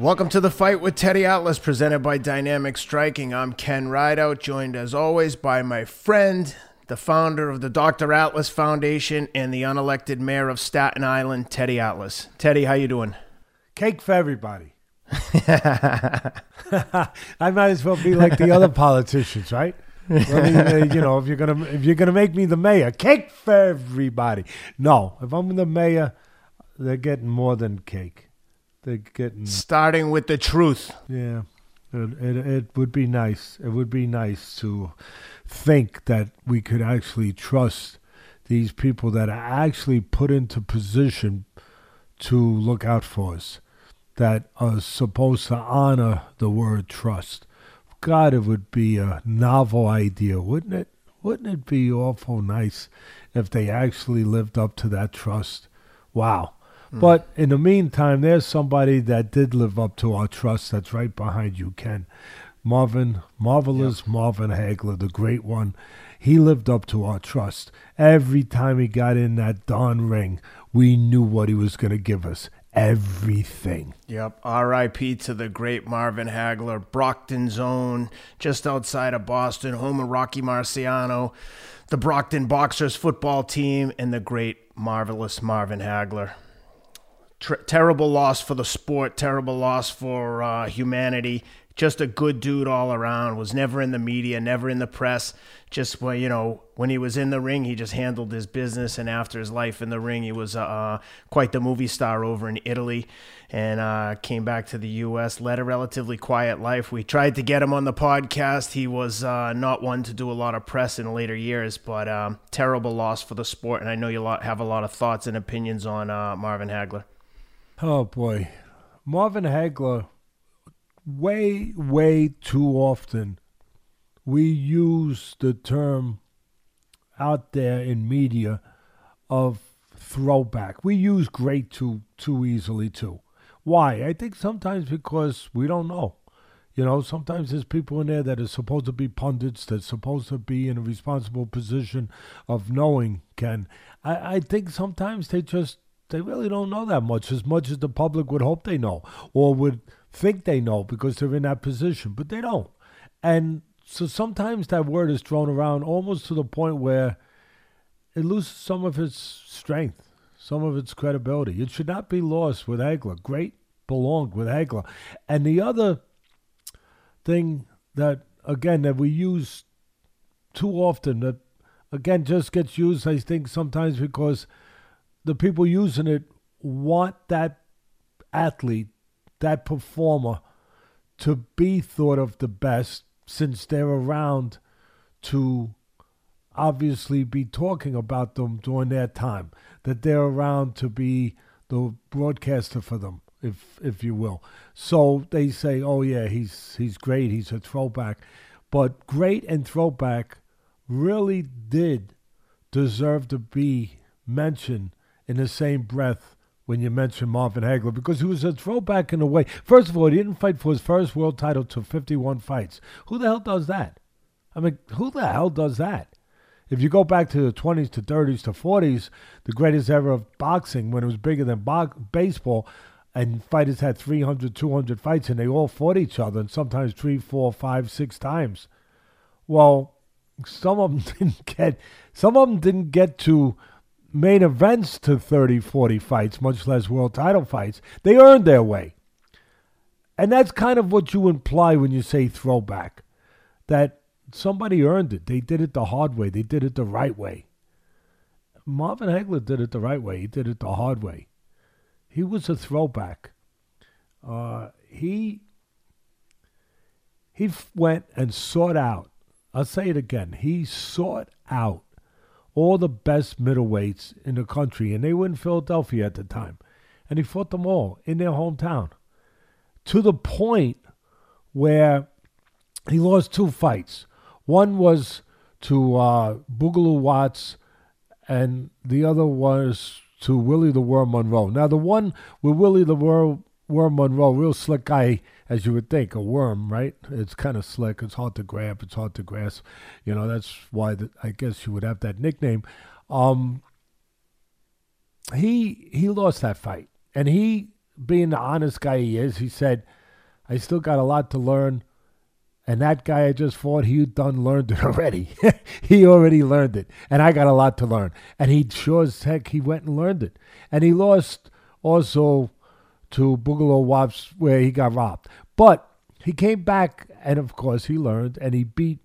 Welcome to the fight with Teddy Atlas, presented by Dynamic Striking. I'm Ken Rideout, joined as always by my friend, the founder of the Dr. Atlas Foundation and the unelected mayor of Staten Island, Teddy Atlas. Teddy, how you doing? Cake for everybody. I might as well be like the other politicians, right? Uh, you know, if you're gonna if you're gonna make me the mayor, cake for everybody. No, if I'm the mayor, they're getting more than cake. They're getting Starting with the truth. yeah. It, it, it would be nice. It would be nice to think that we could actually trust these people that are actually put into position to look out for us, that are supposed to honor the word trust. God, it would be a novel idea, wouldn't it? Wouldn't it be awful nice if they actually lived up to that trust? Wow. Mm. But in the meantime, there's somebody that did live up to our trust that's right behind you, Ken. Marvin, marvelous Marvin Hagler, the great one. He lived up to our trust. Every time he got in that darn ring, we knew what he was going to give us. Everything. Yep. R.I.P. to the great Marvin Hagler, Brockton Zone, just outside of Boston, home of Rocky Marciano, the Brockton Boxers football team, and the great, marvelous Marvin Hagler. Tr- terrible loss for the sport, terrible loss for uh, humanity. Just a good dude all around. Was never in the media, never in the press. Just when you know when he was in the ring, he just handled his business. And after his life in the ring, he was uh, quite the movie star over in Italy, and uh, came back to the U.S. Led a relatively quiet life. We tried to get him on the podcast. He was uh, not one to do a lot of press in later years, but um, terrible loss for the sport. And I know you have a lot of thoughts and opinions on uh, Marvin Hagler. Oh boy. Marvin Hagler, way, way too often we use the term out there in media of throwback. We use great too too easily too. Why? I think sometimes because we don't know. You know, sometimes there's people in there that are supposed to be pundits, that's supposed to be in a responsible position of knowing, Ken. I, I think sometimes they just they really don't know that much, as much as the public would hope they know or would think they know because they're in that position, but they don't. And so sometimes that word is thrown around almost to the point where it loses some of its strength, some of its credibility. It should not be lost with Hagler. Great belonged with Hagler. And the other thing that, again, that we use too often, that again just gets used, I think, sometimes because the people using it want that athlete, that performer, to be thought of the best since they're around to obviously be talking about them during their time, that they're around to be the broadcaster for them, if if you will. So they say, "Oh yeah, he's he's great. He's a throwback," but great and throwback really did deserve to be mentioned in the same breath when you mention Marvin Hagler because he was a throwback in a way. First of all, he didn't fight for his first world title to 51 fights. Who the hell does that? I mean, who the hell does that? If you go back to the 20s to 30s to 40s, the greatest era of boxing when it was bigger than bo- baseball, and fighters had 300, 200 fights, and they all fought each other, and sometimes three, four, five, six times. Well, some of them didn't get, some of them didn't get to main events to 30, 40 fights, much less world title fights. They earned their way. And that's kind of what you imply when you say throwback that somebody earned it. They did it the hard way, they did it the right way. Marvin Hagler did it the right way, he did it the hard way. He was a throwback. Uh, he he went and sought out. I'll say it again. He sought out all the best middleweights in the country, and they were in Philadelphia at the time. And he fought them all in their hometown to the point where he lost two fights. One was to uh, Boogaloo Watts, and the other was to Willie the Worm Monroe. Now, the one with Willie the Worm, Worm Monroe, real slick guy, as you would think, a worm, right? It's kind of slick. It's hard to grab. It's hard to grasp. You know, that's why the, I guess you would have that nickname. Um, he he lost that fight, and he being the honest guy he is, he said, I still got a lot to learn. And that guy I just fought, he done learned it already. he already learned it. And I got a lot to learn. And he sure as heck, he went and learned it. And he lost also to Boogaloo Watts where he got robbed. But he came back, and of course he learned, and he beat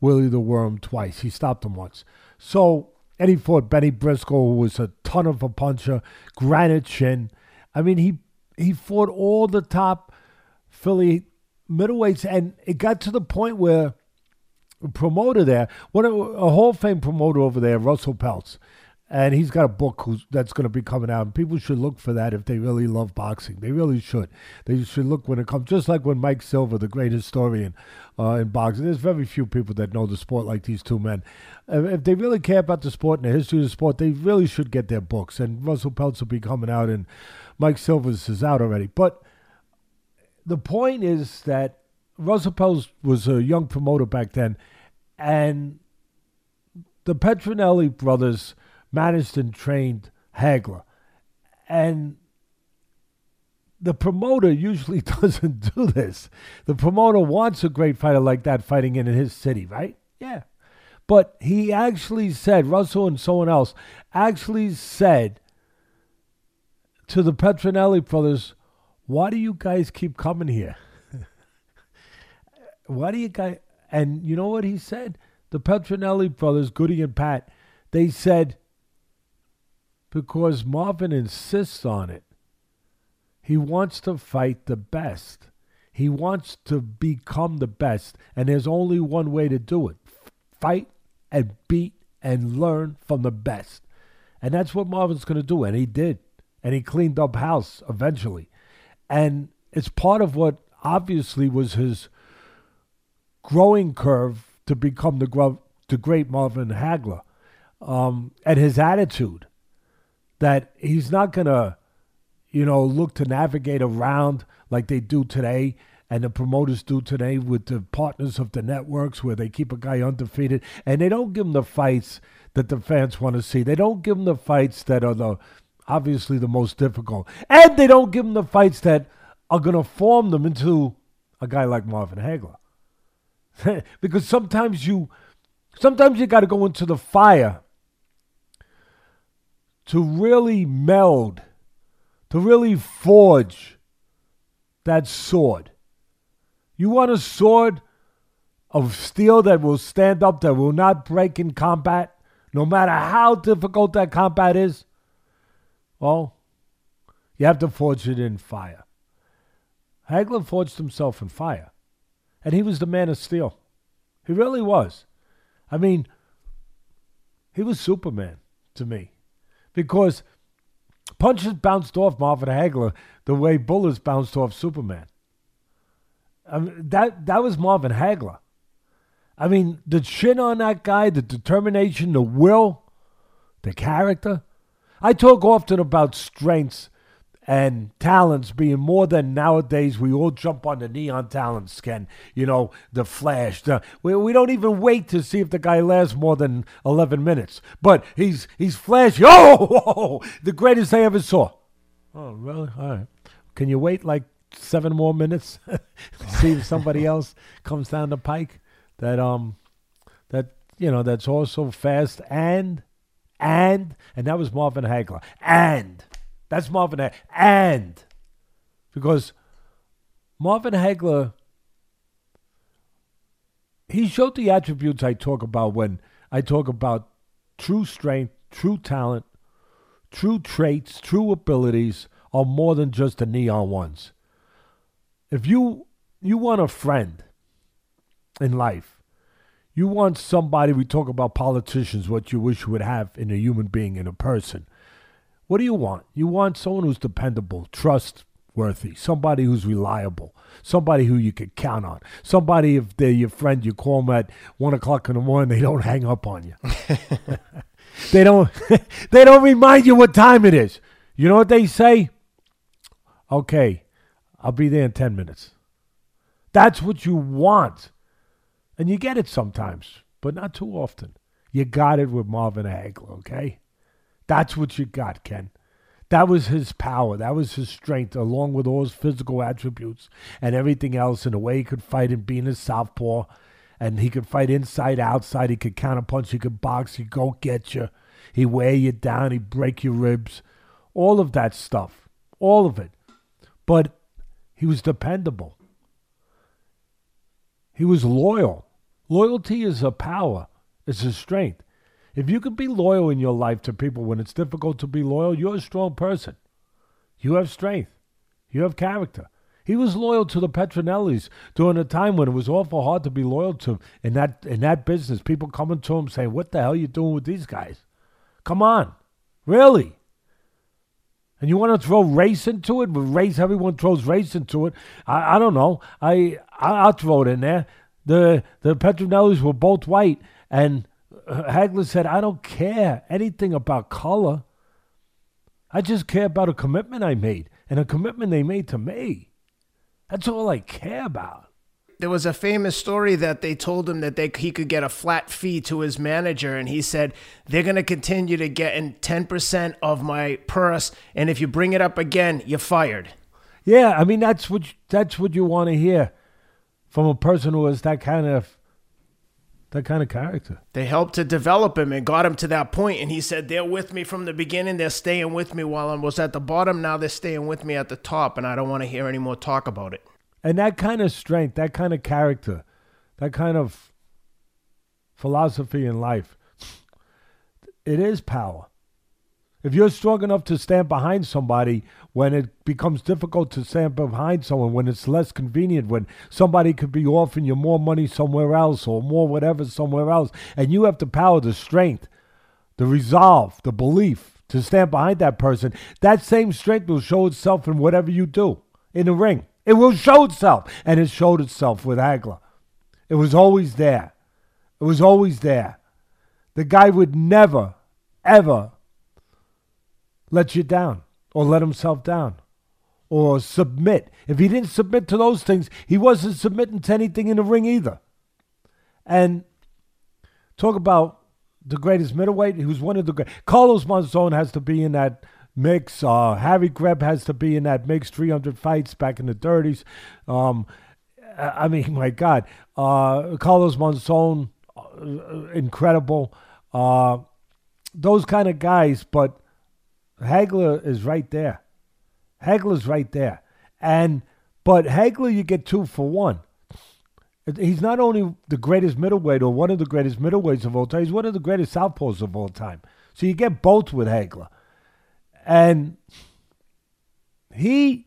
Willie the Worm twice. He stopped him once. So, and he fought Benny Briscoe, who was a ton of a puncher, granite chin. I mean, he he fought all the top Philly middleweights, and it got to the point where a promoter there, what of a Hall of Fame promoter over there, Russell Peltz, and he's got a book that's going to be coming out. And people should look for that if they really love boxing. They really should. They should look when it comes, just like when Mike Silver, the great historian uh, in boxing. There's very few people that know the sport like these two men. If they really care about the sport and the history of the sport, they really should get their books. And Russell Peltz will be coming out, and Mike Silver's is out already. But the point is that Russell Peltz was a young promoter back then, and the Petronelli brothers and trained Hagler. And the promoter usually doesn't do this. The promoter wants a great fighter like that fighting in his city, right? Yeah. But he actually said, Russell and someone else actually said to the Petronelli brothers, why do you guys keep coming here? why do you guys. And you know what he said? The Petronelli brothers, Goody and Pat, they said, because Marvin insists on it. He wants to fight the best. He wants to become the best. And there's only one way to do it fight and beat and learn from the best. And that's what Marvin's going to do. And he did. And he cleaned up house eventually. And it's part of what obviously was his growing curve to become the, the great Marvin Hagler um, and his attitude that he's not going to, you know, look to navigate around like they do today and the promoters do today with the partners of the networks where they keep a guy undefeated and they don't give him the fights that the fans want to see. They don't give him the fights that are the obviously the most difficult. And they don't give him the fights that are going to form them into a guy like Marvin Hagler. because sometimes you sometimes you got to go into the fire to really meld, to really forge that sword. You want a sword of steel that will stand up, that will not break in combat, no matter how difficult that combat is? Well, you have to forge it in fire. Hagler forged himself in fire, and he was the man of steel. He really was. I mean, he was Superman to me because punches bounced off Marvin Hagler the way bullets bounced off Superman. I mean, that that was Marvin Hagler. I mean, the chin on that guy, the determination, the will, the character. I talk often about strengths and talents being more than nowadays. We all jump on the neon talents Ken. you know the flash the, we, we don't even wait to see if the guy lasts more than 11 minutes. But he's he's flashy. Oh the greatest i ever saw. Oh really? All right. Can you wait like seven more minutes? To see if somebody else comes down the pike that um that you know that's also fast and and and that was marvin hagler. And that's Marvin Hagler. And because Marvin Hagler, he showed the attributes I talk about when I talk about true strength, true talent, true traits, true abilities are more than just the neon ones. If you you want a friend in life, you want somebody. We talk about politicians, what you wish you would have in a human being, in a person. What do you want? You want someone who's dependable, trustworthy, somebody who's reliable, somebody who you can count on, somebody if they're your friend, you call them at one o'clock in the morning, they don't hang up on you. they don't. they don't remind you what time it is. You know what they say? Okay, I'll be there in ten minutes. That's what you want, and you get it sometimes, but not too often. You got it with Marvin Hagler, okay? That's what you got, Ken. That was his power. That was his strength, along with all his physical attributes and everything else, and the way he could fight and being a southpaw. And he could fight inside, outside. He could counterpunch. He could box. He'd go get you. He'd wear you down. He'd break your ribs. All of that stuff. All of it. But he was dependable. He was loyal. Loyalty is a power, it's a strength. If you can be loyal in your life to people when it's difficult to be loyal, you're a strong person. You have strength. You have character. He was loyal to the Petronellis during a time when it was awful hard to be loyal to in that in that business. People coming to him saying, "What the hell are you doing with these guys? Come on, really?" And you want to throw race into it? Race, everyone throws race into it. I, I don't know. I, I will throw it in there. The the Petronellis were both white, and Hagler said, "I don't care anything about color. I just care about a commitment I made, and a commitment they made to me. That's all I care about." There was a famous story that they told him that they, he could get a flat fee to his manager, and he said, They're going to continue to get in 10% of my purse, and if you bring it up again, you're fired. Yeah, I mean, that's what, that's what you want to hear from a person who has that kind of that kind of character. They helped to develop him and got him to that point. And he said, They're with me from the beginning. They're staying with me while I was at the bottom. Now they're staying with me at the top. And I don't want to hear any more talk about it. And that kind of strength, that kind of character, that kind of philosophy in life, it is power. If you're strong enough to stand behind somebody when it becomes difficult to stand behind someone, when it's less convenient, when somebody could be offering you more money somewhere else or more whatever somewhere else, and you have the power, the strength, the resolve, the belief to stand behind that person, that same strength will show itself in whatever you do in the ring. It will show itself. And it showed itself with Hagler. It was always there. It was always there. The guy would never, ever let you down or let himself down or submit. If he didn't submit to those things, he wasn't submitting to anything in the ring either. And talk about the greatest middleweight. He was one of the great. Carlos Monzon has to be in that mix. Uh, Harry Greb has to be in that mix. 300 fights back in the 30s. Um, I mean, my God. Uh, Carlos Monzon, uh, incredible. Uh, those kind of guys, but Hagler is right there. Hagler's right there. And but Hagler, you get two for one. He's not only the greatest middleweight or one of the greatest middleweights of all time, he's one of the greatest southpaws of all time. So you get both with Hagler. And he,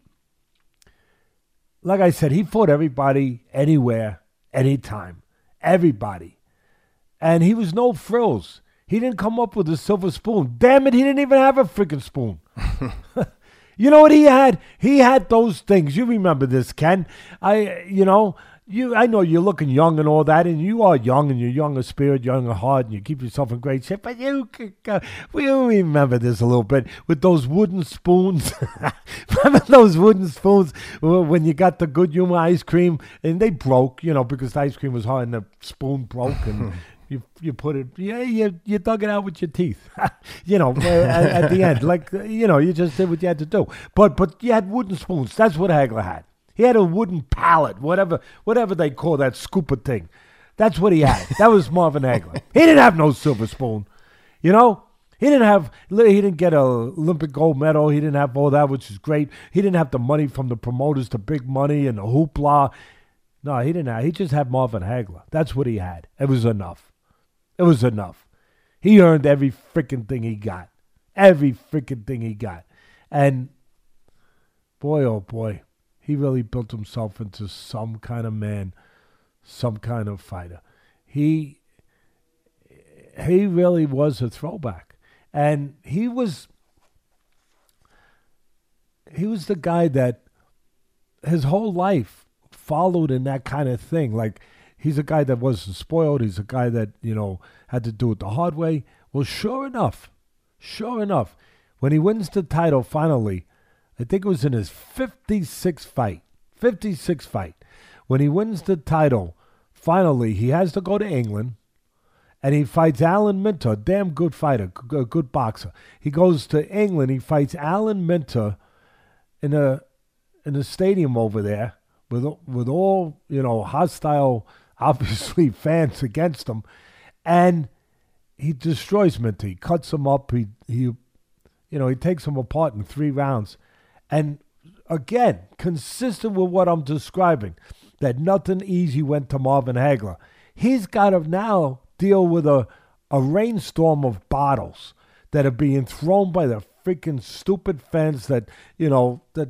like I said, he fought everybody, anywhere, anytime. Everybody. And he was no frills. He didn't come up with a silver spoon. Damn it, he didn't even have a freaking spoon. you know what he had? He had those things. You remember this, Ken? I, you know, you I know you're looking young and all that, and you are young and you're young of spirit, young of heart, and you keep yourself in great shape. But you, uh, we remember this a little bit with those wooden spoons. remember those wooden spoons when you got the good humor ice cream and they broke, you know, because the ice cream was hard and the spoon broke and. You, you put it yeah you you dug it out with your teeth you know uh, at, at the end like uh, you know you just did what you had to do but but you had wooden spoons that's what Hagler had he had a wooden pallet, whatever whatever they call that scooper thing. That's what he had. That was Marvin Hagler. He didn't have no silver spoon. You know? He didn't have he didn't get a Olympic gold medal. He didn't have all that, which is great. He didn't have the money from the promoters, the big money and the hoopla. No, he didn't have he just had Marvin Hagler. That's what he had. It was enough. It was enough. He earned every freaking thing he got. Every freaking thing he got. And boy, oh boy, he really built himself into some kind of man, some kind of fighter. He he really was a throwback. And he was he was the guy that his whole life followed in that kind of thing. Like he's a guy that wasn't spoiled. He's a guy that, you know, had to do it the hard way. Well, sure enough, sure enough, when he wins the title finally, I think it was in his 56th fight. 56th fight. When he wins the title, finally, he has to go to England. and he fights Alan Minter, a damn good fighter, a good boxer. He goes to England. He fights Alan Minter in a in a stadium over there with with all you know hostile, obviously fans against him, and he destroys Minter. He cuts him up. He he, you know, he takes him apart in three rounds, and again, consistent with what I'm describing, that nothing easy went to Marvin Hagler. He's got to now deal with a, a rainstorm of bottles that are being thrown by the freaking stupid fans that, you know, that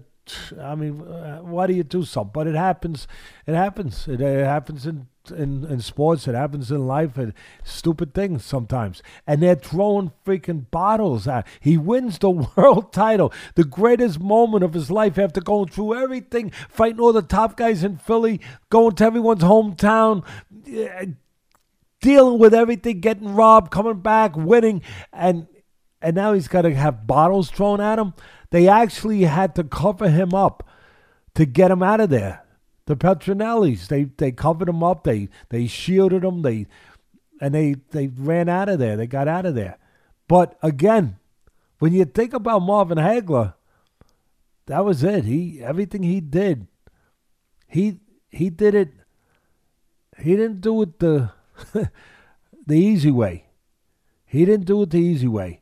I mean, uh, why do you do something? But it happens. It happens. It, it happens in, in in sports. It happens in life. And stupid things sometimes. And they're throwing freaking bottles at. He wins the world title, the greatest moment of his life after going through everything, fighting all the top guys in Philly, going to everyone's hometown. Eh, dealing with everything, getting robbed, coming back, winning, and and now he's got to have bottles thrown at him. They actually had to cover him up to get him out of there. The Petronellis, they they covered them up. They they shielded them. They and they they ran out of there. They got out of there. But again, when you think about Marvin Hagler, that was it. He everything he did, he he did it. He didn't do it the the easy way. He didn't do it the easy way.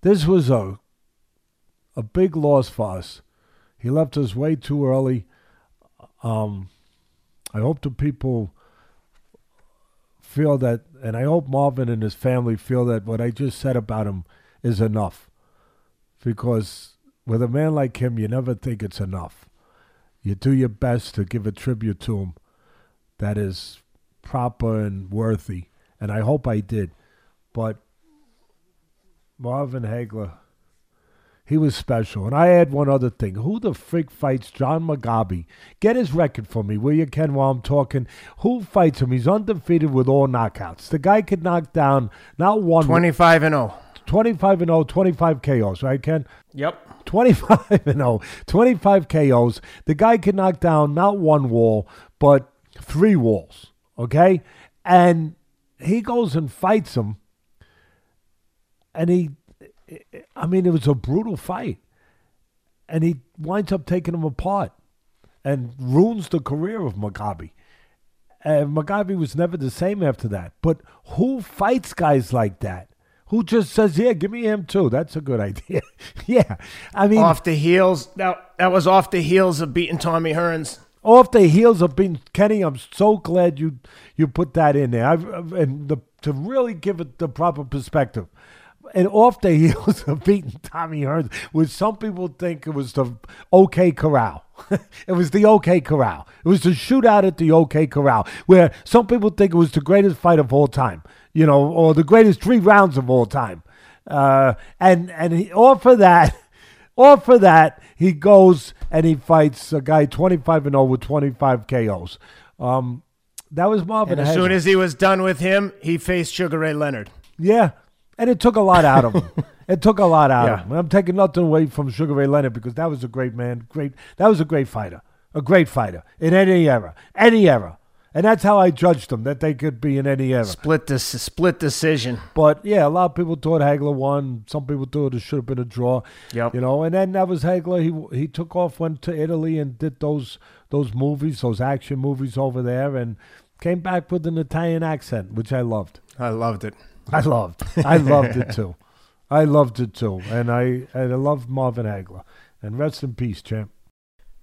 This was a a big loss for us. He left us way too early. Um, I hope the people feel that, and I hope Marvin and his family feel that what I just said about him is enough. Because with a man like him, you never think it's enough. You do your best to give a tribute to him that is proper and worthy, and I hope I did. But Marvin Hagler he was special. And I add one other thing. Who the freak fights John Mugabi? Get his record for me, will you, Ken, while I'm talking? Who fights him? He's undefeated with all knockouts. The guy could knock down not one. 25 and 0. 25 and 0, 25 KOs, right, Ken? Yep. 25 and 0, 25 KOs. The guy can knock down not one wall, but three walls, okay? And he goes and fights him, and he I mean, it was a brutal fight. And he winds up taking him apart and ruins the career of Mugabi. And Mugabi was never the same after that. But who fights guys like that? Who just says, "Yeah, give me him too"? That's a good idea. yeah, I mean, off the heels. That that was off the heels of beating Tommy Hearns. Off the heels of beating Kenny. I'm so glad you you put that in there. I've, and the, to really give it the proper perspective and off the heels of beating Tommy Hearns, which some people think it was the OK Corral. it was the OK Corral. It was the shootout at the OK Corral, where some people think it was the greatest fight of all time, you know, or the greatest three rounds of all time. Uh, and and he, off of that, off of that, he goes and he fights a guy 25 and 0 with 25 KOs. Um, that was Marvin. And as soon as he was done with him, he faced Sugar Ray Leonard. Yeah, and it took a lot out of him. it took a lot out yeah. of him. I'm taking nothing away from Sugar Ray Leonard because that was a great man. Great. That was a great fighter. A great fighter in any era. Any era. And that's how I judged them, that they could be in any era. Split this split decision. But yeah, a lot of people thought Hagler won. Some people thought it should have been a draw. Yep. You know, and then that was Hagler. He he took off, went to Italy and did those those movies, those action movies over there, and came back with an Italian accent, which I loved. I loved it. I loved. I loved it too. I loved it too, and I and I loved Marvin Hagler. And rest in peace, champ.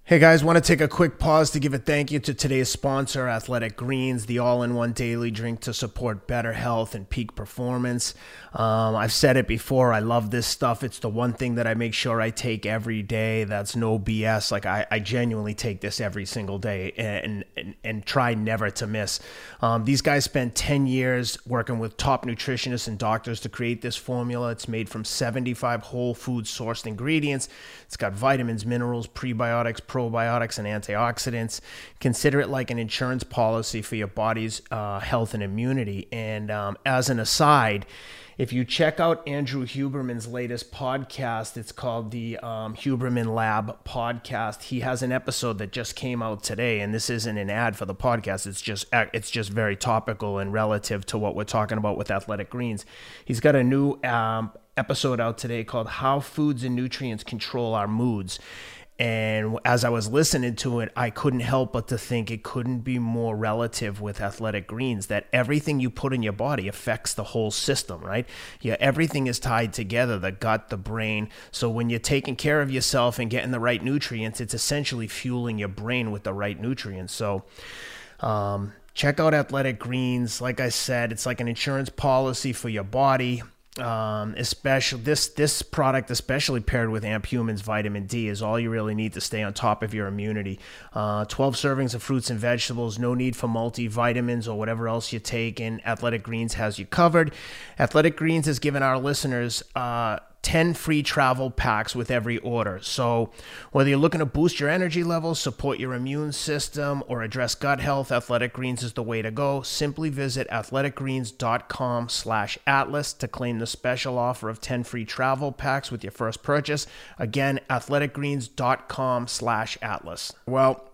Hey guys, want to take a quick pause to give a thank you to today's sponsor, Athletic Greens, the all in one daily drink to support better health and peak performance. Um, I've said it before, I love this stuff. It's the one thing that I make sure I take every day. That's no BS. Like, I, I genuinely take this every single day and, and, and try never to miss. Um, these guys spent 10 years working with top nutritionists and doctors to create this formula. It's made from 75 whole food sourced ingredients, it's got vitamins, minerals, prebiotics probiotics and antioxidants. Consider it like an insurance policy for your body's uh, health and immunity. And um, as an aside, if you check out Andrew Huberman's latest podcast, it's called the um, Huberman Lab podcast. He has an episode that just came out today, and this isn't an ad for the podcast. It's just it's just very topical and relative to what we're talking about with Athletic Greens. He's got a new um, episode out today called "How Foods and Nutrients Control Our Moods." And as I was listening to it, I couldn't help but to think it couldn't be more relative with athletic greens that everything you put in your body affects the whole system, right? Yeah, everything is tied together the gut, the brain. So when you're taking care of yourself and getting the right nutrients, it's essentially fueling your brain with the right nutrients. So, um, check out Athletic Greens. Like I said, it's like an insurance policy for your body um, especially this this product, especially paired with Amp Humans Vitamin D, is all you really need to stay on top of your immunity. Uh, 12 servings of fruits and vegetables, no need for multivitamins or whatever else you take. And Athletic Greens has you covered. Athletic Greens has given our listeners. Uh, 10 free travel packs with every order. So, whether you're looking to boost your energy levels, support your immune system, or address gut health, Athletic Greens is the way to go. Simply visit athleticgreens.com slash atlas to claim the special offer of 10 free travel packs with your first purchase. Again, athleticgreens.com slash atlas. Well,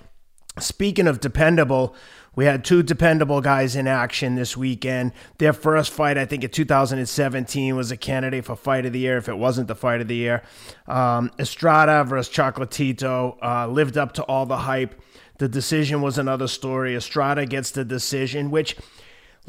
speaking of dependable, we had two dependable guys in action this weekend. Their first fight, I think, in 2017 was a candidate for Fight of the Year if it wasn't the Fight of the Year. Um, Estrada versus Chocolatito uh, lived up to all the hype. The decision was another story. Estrada gets the decision, which –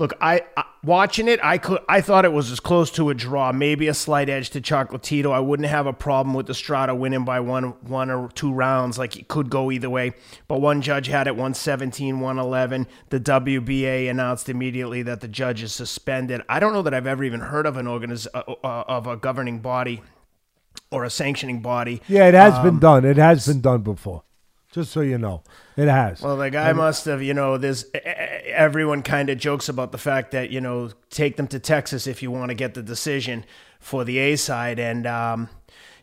Look, I, I, watching it, I could I thought it was as close to a draw, maybe a slight edge to Chocolatito. I wouldn't have a problem with Estrada winning by one one or two rounds. Like it could go either way. But one judge had it 117, 111. The WBA announced immediately that the judge is suspended. I don't know that I've ever even heard of an organiz- uh, uh, of a governing body or a sanctioning body. Yeah, it has um, been done. It has been done before. Just so you know, it has. Well, the guy I must have, you know, there's everyone kind of jokes about the fact that, you know, take them to Texas if you want to get the decision for the A side. And, um,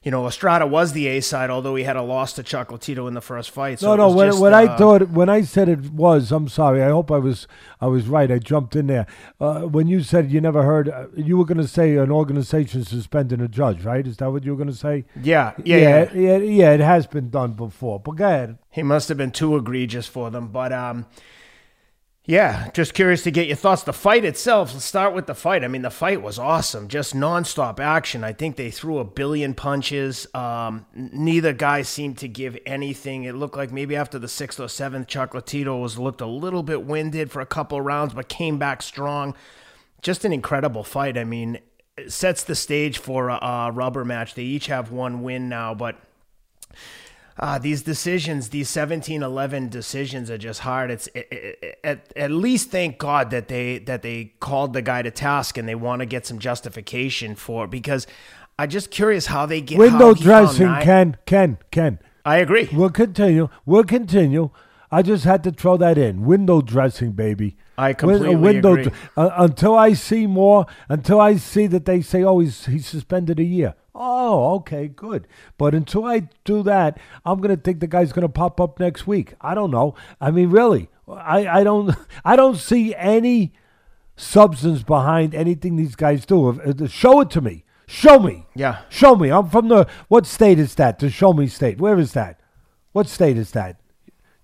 you know, Estrada was the A side, although he had a loss to Chocolatito in the first fight. So no, no. When, just, when uh, I thought, when I said it was, I'm sorry. I hope I was, I was right. I jumped in there. Uh, when you said you never heard, uh, you were going to say an organization suspending a judge, right? Is that what you were going to say? Yeah, yeah, yeah, yeah, yeah. It has been done before. But go ahead. He must have been too egregious for them, but um, yeah, just curious to get your thoughts. The fight itself, let's start with the fight. I mean, the fight was awesome, just nonstop action. I think they threw a billion punches. Um, neither guy seemed to give anything. It looked like maybe after the sixth or seventh, Chocolatito was looked a little bit winded for a couple rounds, but came back strong. Just an incredible fight. I mean, sets the stage for a, a rubber match. They each have one win now, but uh, these decisions, these 17-11 decisions are just hard. It's it, it, at, at least thank God that they that they called the guy to task and they want to get some justification for it because I'm just curious how they get window dressing. Ken, Ken, Ken. I agree. We'll continue. We'll continue. I just had to throw that in. Window dressing, baby. I completely window agree. Uh, until I see more, until I see that they say, "Oh, he's he's suspended a year." Oh, okay, good. But until I do that, I'm gonna think the guy's gonna pop up next week. I don't know. I mean, really, I, I don't I don't see any substance behind anything these guys do. Show it to me. Show me. Yeah. Show me. I'm from the what state is that? The show me state. Where is that? What state is that?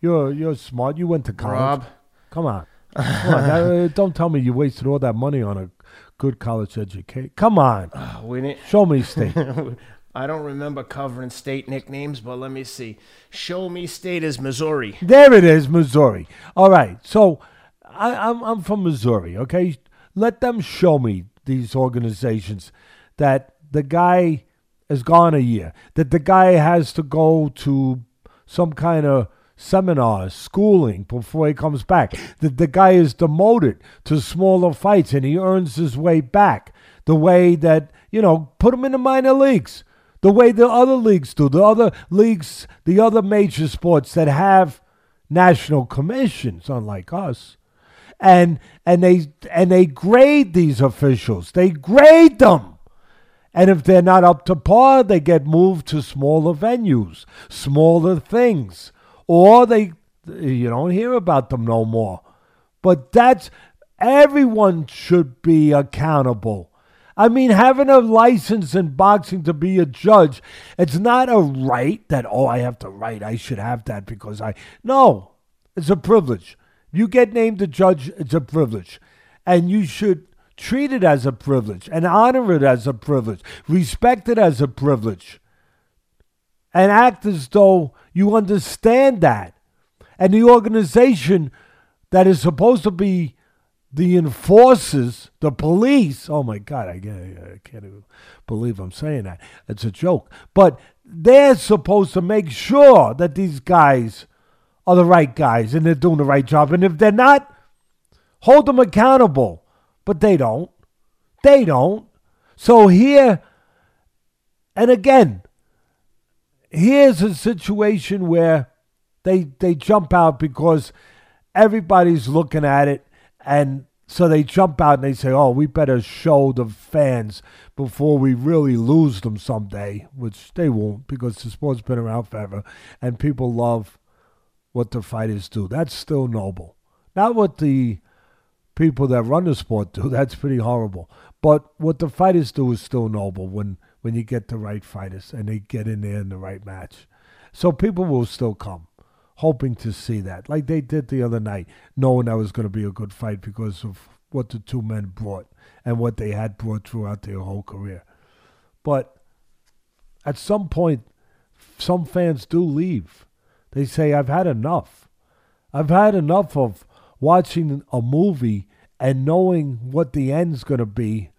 You're you're smart. You went to college. Rob. Come on. Come on. Uh, don't tell me you wasted all that money on a good college education. Come on. Uh, we Show me state. I don't remember covering state nicknames, but let me see. Show me state is Missouri. There it is, Missouri. All right. So I, I'm I'm from Missouri. Okay, let them show me these organizations that the guy is gone a year, that the guy has to go to some kind of seminars, schooling before he comes back. That the guy is demoted to smaller fights and he earns his way back the way that, you know, put him in the minor leagues, the way the other leagues do, the other leagues, the other major sports that have national commissions, unlike us. And and they and they grade these officials. They grade them. And if they're not up to par, they get moved to smaller venues, smaller things, or they you don't hear about them no more. But that's everyone should be accountable. I mean, having a license in boxing to be a judge, it's not a right that, oh, I have to write, I should have that because I. No, it's a privilege. You get named a judge, it's a privilege. And you should treat it as a privilege and honor it as a privilege, respect it as a privilege, and act as though you understand that. And the organization that is supposed to be the enforcers, the police. Oh my God, I, I can't even believe I'm saying that. It's a joke. But they're supposed to make sure that these guys are the right guys and they're doing the right job. And if they're not, hold them accountable. But they don't. They don't. So here, and again, here's a situation where they they jump out because everybody's looking at it and so they jump out and they say, "Oh, we better show the fans before we really lose them someday," which they won't because the sport's been around forever and people love what the fighters do. That's still noble. Not what the people that run the sport do. That's pretty horrible. But what the fighters do is still noble when when you get the right fighters and they get in there in the right match. So people will still come hoping to see that, like they did the other night, knowing that was going to be a good fight because of what the two men brought and what they had brought throughout their whole career. But at some point, some fans do leave. They say, I've had enough. I've had enough of watching a movie and knowing what the end's going to be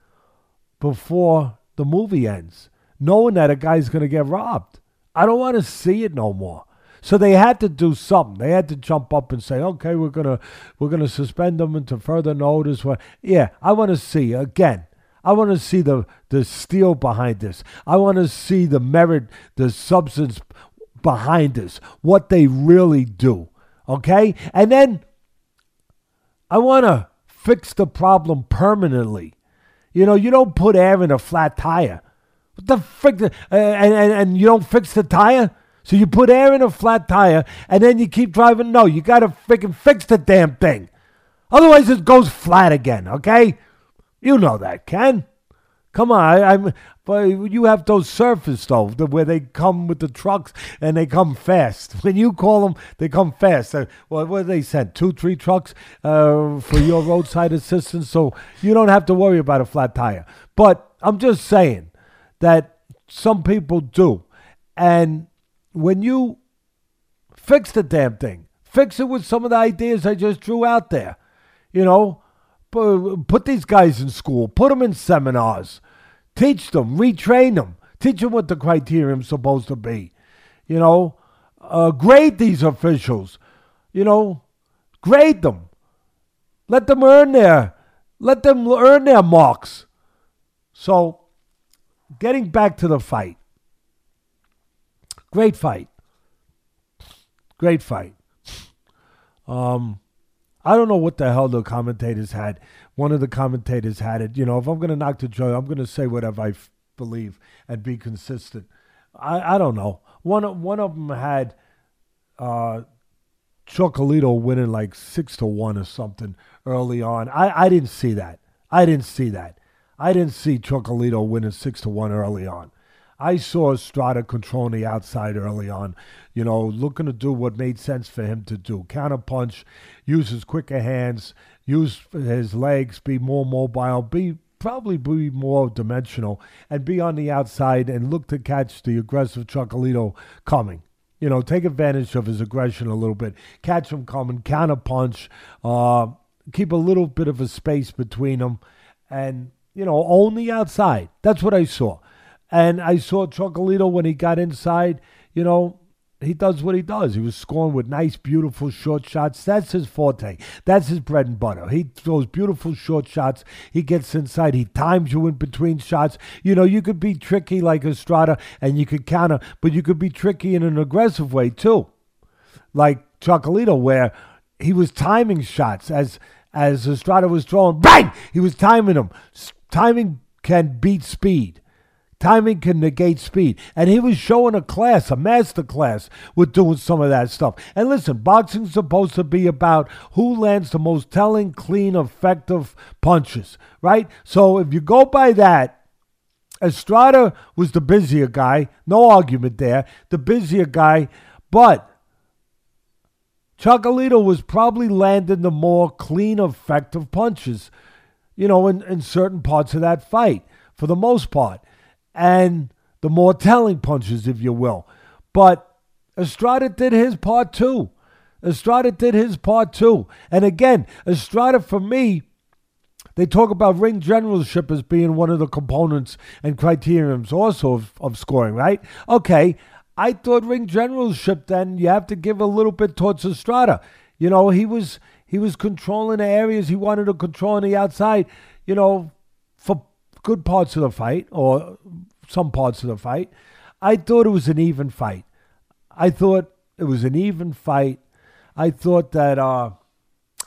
before the movie ends, knowing that a guy's going to get robbed. I don't want to see it no more. So they had to do something. They had to jump up and say, "Okay, we're gonna we're gonna suspend them until further notice." Yeah, I want to see again. I want to see the the steel behind this. I want to see the merit, the substance behind this. What they really do. Okay, and then I want to fix the problem permanently. You know, you don't put air in a flat tire. What the frick? Uh, and, and, and you don't fix the tire? So you put air in a flat tire and then you keep driving. No, you got to freaking fix the damn thing. Otherwise, it goes flat again, okay? You know that, Ken. Come on, I, am But you have those surface though, where they come with the trucks and they come fast. When you call them, they come fast. Uh, what, what they sent? Two, three trucks uh, for your roadside assistance, so you don't have to worry about a flat tire. But I'm just saying that some people do, and when you fix the damn thing, fix it with some of the ideas I just drew out there. You know, put these guys in school, put them in seminars, teach them, retrain them, teach them what the criterion is supposed to be. You know, uh, grade these officials. You know, grade them. Let them earn their, let them earn their marks. So, getting back to the fight. Great fight. Great fight. Um, I don't know what the hell the commentators had. One of the commentators had it. You know, if I'm going to knock the joy, I'm going to say whatever I f- believe and be consistent. I, I don't know. One one of them had uh, Chocolatito winning like six to one or something early on. I, I didn't see that. I didn't see that. I didn't see Chocolatito winning six to one early on. I saw Estrada controlling the outside early on, you know, looking to do what made sense for him to do. Counter punch, use his quicker hands, use his legs, be more mobile, be probably be more dimensional, and be on the outside and look to catch the aggressive Chocolito coming. You know, take advantage of his aggression a little bit, catch him coming, counter punch, uh, keep a little bit of a space between them, and you know, own the outside. That's what I saw. And I saw Chocolito when he got inside, you know, he does what he does. He was scoring with nice, beautiful short shots. That's his forte. That's his bread and butter. He throws beautiful short shots. He gets inside. He times you in between shots. You know, you could be tricky like Estrada and you could counter, but you could be tricky in an aggressive way too. Like Chocolito, where he was timing shots as as Estrada was throwing. Bang! He was timing them. Timing can beat speed Timing can negate speed. And he was showing a class, a master class, with doing some of that stuff. And listen, boxing's supposed to be about who lands the most telling, clean, effective punches, right? So if you go by that, Estrada was the busier guy, no argument there, the busier guy, but Chocolatito was probably landing the more clean, effective punches, you know, in, in certain parts of that fight, for the most part, and the more telling punches, if you will. But Estrada did his part too. Estrada did his part too. And again, Estrada, for me, they talk about ring generalship as being one of the components and criterions also of, of scoring, right? Okay, I thought ring generalship then you have to give a little bit towards Estrada. You know, he was he was controlling the areas he wanted to control on the outside, you know, for good parts of the fight or some parts of the fight. I thought it was an even fight. I thought it was an even fight. I thought that uh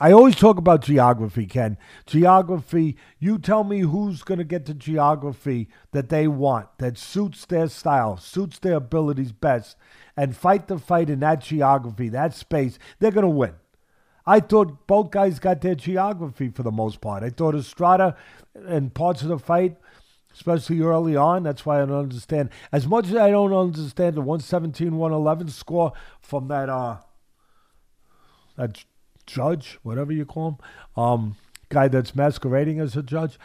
I always talk about geography, Ken. Geography, you tell me who's going to get the geography that they want, that suits their style, suits their abilities best, and fight the fight in that geography, that space, they're going to win. I thought both guys got their geography for the most part. I thought Estrada and parts of the fight, especially early on, that's why I don't understand. As much as I don't understand the 117 111 score from that, uh, that judge, whatever you call him, um, guy that's masquerading as a judge.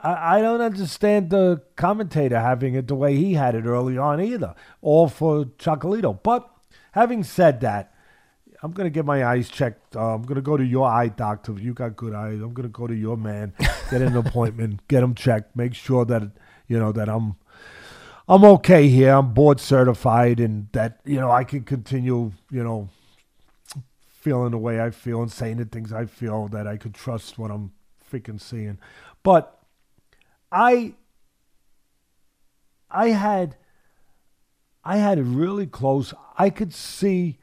I, I don't understand the commentator having it the way he had it early on either, all for Chocolatito. But having said that, I'm going to get my eyes checked. Uh, I'm going to go to your eye doctor. You got good eyes. I'm going to go to your man, get an appointment, get him checked, make sure that, you know, that I'm I'm okay here. I'm board certified and that, you know, I can continue, you know, feeling the way I feel and saying the things I feel that I could trust what I'm freaking seeing. But I I had I had it really close. I could see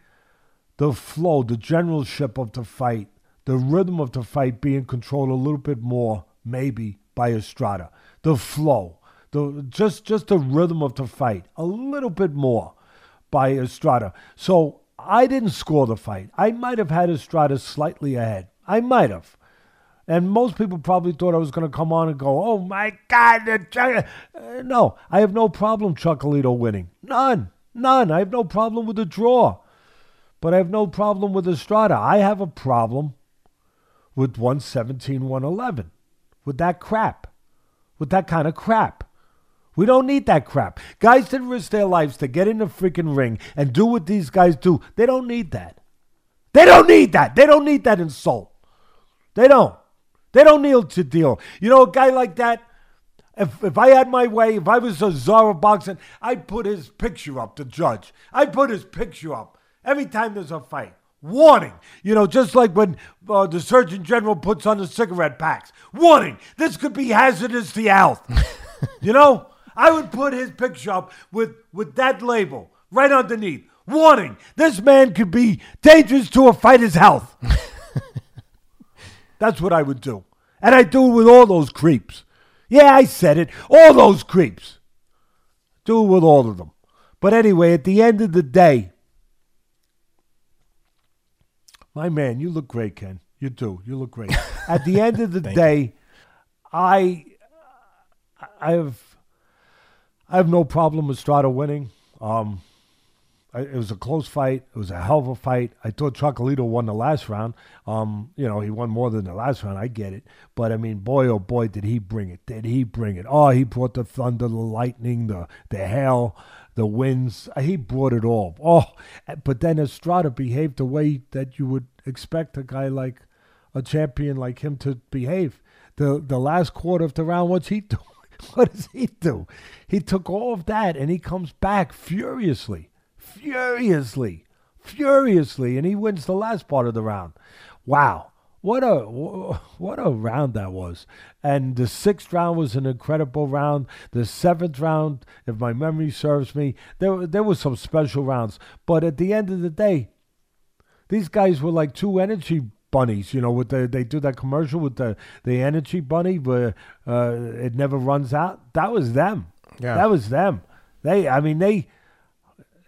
the flow, the generalship of the fight, the rhythm of the fight being controlled a little bit more, maybe, by Estrada. The flow. The just just the rhythm of the fight. A little bit more by Estrada. So I didn't score the fight. I might have had Estrada slightly ahead. I might have. And most people probably thought I was going to come on and go, oh my God. Uh, no, I have no problem Chocolatito winning. None. None. I have no problem with the draw. But I have no problem with Estrada. I have a problem with 117, 111. With that crap. With that kind of crap. We don't need that crap. Guys that risk their lives to get in the freaking ring and do what these guys do, they don't need that. They don't need that. They don't need that insult. They don't. They don't need to deal. You know, a guy like that, if, if I had my way, if I was a czar of boxing, I'd put his picture up, the judge. I'd put his picture up every time there's a fight. Warning. You know, just like when uh, the Surgeon General puts on the cigarette packs. Warning. This could be hazardous to health. you know? I would put his picture up with, with that label right underneath. Warning, this man could be dangerous to a fighter's health. That's what I would do. And I do it with all those creeps. Yeah, I said it. All those creeps. Do it with all of them. But anyway, at the end of the day, my man, you look great, Ken. You do. You look great. at the end of the day, I I have I have no problem with Strada winning. Um, I, it was a close fight. It was a hell of a fight. I thought Chocolatito won the last round. Um, you know, he won more than the last round. I get it. But I mean, boy, oh boy, did he bring it. Did he bring it? Oh, he brought the thunder, the lightning, the, the hail, the wins. He brought it all. Oh, but then Estrada behaved the way that you would expect a guy like a champion like him to behave. The the last quarter of the round, what's he doing? what does he do? He took all of that and he comes back furiously, furiously, furiously, and he wins the last part of the round. Wow. What a what a round that was, and the sixth round was an incredible round. The seventh round, if my memory serves me, there there was some special rounds. But at the end of the day, these guys were like two energy bunnies. You know, with the they do that commercial with the the energy bunny where uh, it never runs out. That was them. Yeah. That was them. They, I mean, they,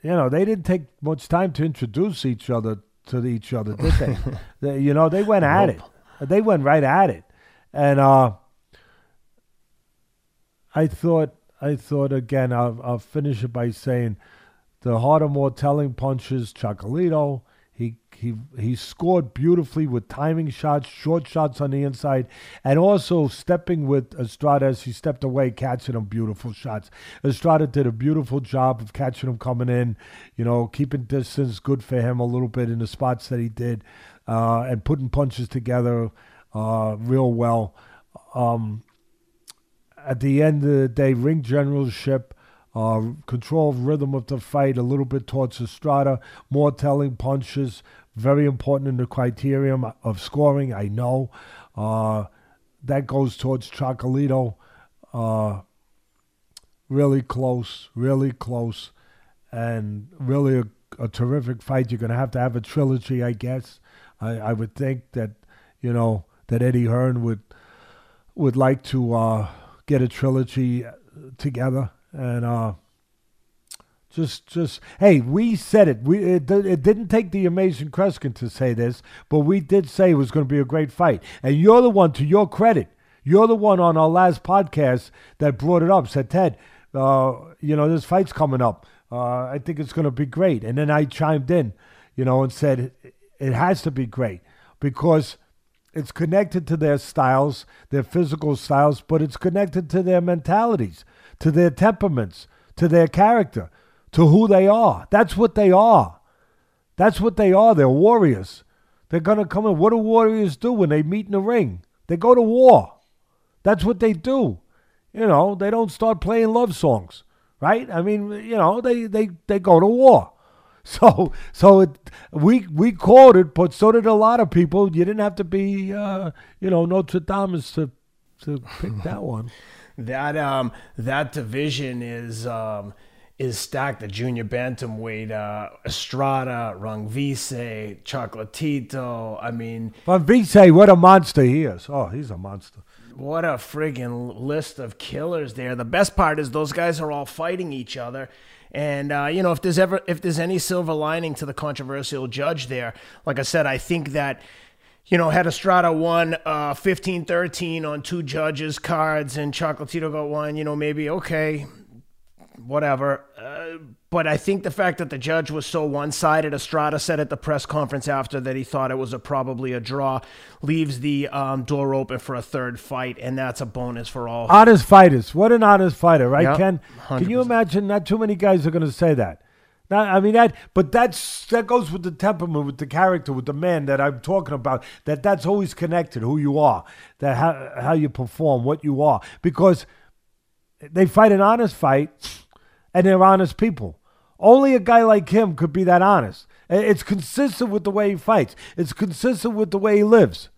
you know, they didn't take much time to introduce each other to each other, did they? they you know, they went at Nope. it. They went right at it, and uh, I thought, I thought again. I'll, I'll finish it by saying, the harder, more telling punches, Chocolito. He he he scored beautifully with timing shots, short shots on the inside, and also stepping with Estrada as he stepped away, catching him beautiful shots. Estrada did a beautiful job of catching him coming in, you know, keeping distance, good for him a little bit in the spots that he did, uh, and putting punches together uh, real well. Um, at the end of the day, ring generalship, uh, control of rhythm of the fight, a little bit towards Estrada, more telling punches, very important in the criterion of scoring. I know uh, that goes towards Chocolito. Uh, really close, really close, and really a, a terrific fight. You're going to have to have a trilogy, I guess. I, I would think that you know that Eddie Hearn would would like to uh, get a trilogy together and uh, just just hey, we said it. We it, it didn't take the amazing Kreskin to say this, but we did say it was going to be a great fight. And you're the one, to your credit, you're the one on our last podcast that brought it up. Said Ted, uh, you know this fight's coming up. Uh, I think it's going to be great. And then I chimed in, you know, and said it has to be great because it's connected to their styles, their physical styles, but it's connected to their mentalities, to their temperaments, to their character, to who they are. That's what they are. That's what they are. They're warriors. They're going to come in. What do warriors do when they meet in the ring? They go to war. That's what they do. You know, they don't start playing love songs, right? I mean, you know, they, they, they go to war. So, so it, we we called it, but so did a lot of people. You didn't have to be, uh, you know, Notre Dame to to pick that one. That um that division is um is stacked. The junior bantamweight, uh, Estrada, Rungvisai, Chocolatito. I mean, Van Vise, what a monster he is! Oh, he's a monster. what a friggin' list of killers there. The best part is those guys are all fighting each other. And uh, you know, if there's ever if there's any silver lining to the controversial judge there, like I said, I think that you know, had Estrada won uh, 15-13 on two judges' cards and Chocolatito got one, you know, maybe okay, whatever. Uh, but I think the fact that the judge was so one-sided, Estrada said at the press conference after that he thought it was a probably a draw, leaves the um, door open for a third fight, and that's a bonus for all. Honest fighters. What an honest fighter, right, Yep, Ken? Can you imagine? Not too many guys are going to say that. Not, I mean that, but that's that goes with the temperament, with the character, with the man that I'm talking about. That that's always connected. Who you are, that how how you perform, what you are, because they fight an honest fight, and they're honest people. Only a guy like him could be that honest. It's consistent with the way he fights. It's consistent with the way he lives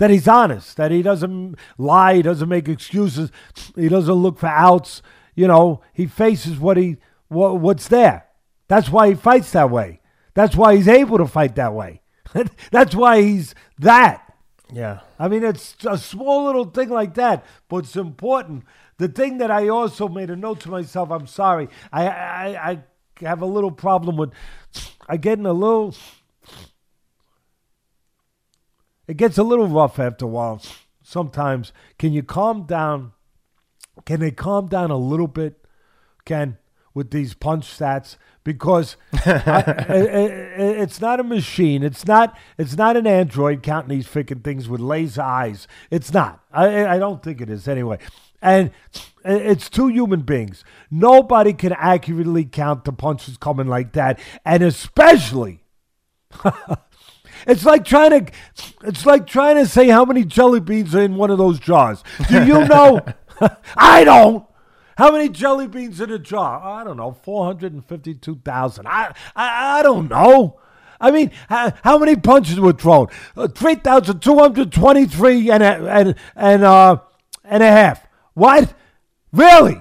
that he's honest, that he doesn't lie, he doesn't make excuses, he doesn't look for outs. You know, he faces what he what, what's there. That's why he fights that way. That's why he's able to fight that way. That's why he's that. yeah. I mean, it's a small little thing like that, but it's important. The thing that I also made a note to myself, I'm sorry, I I, I have a little problem with. I get in a little. It gets a little rough after a while. Sometimes, can you calm down? Can they calm down a little bit, Ken, with these punch stats? Because I, i- i- it's not a machine. It's not. It's not an android counting these freaking things with laser eyes. It's not. I, I don't think it is anyway. And it's two human beings. Nobody can accurately count the punches coming like that, and especially it's like trying to it's like trying to say how many jelly beans are in one of those jars. Do you know? I don't. How many jelly beans in a jar? I don't know. 452,000. I, I I don't know. I mean, how, how many punches were thrown? Uh, 3,223 and a, and and uh and a half. What? Really?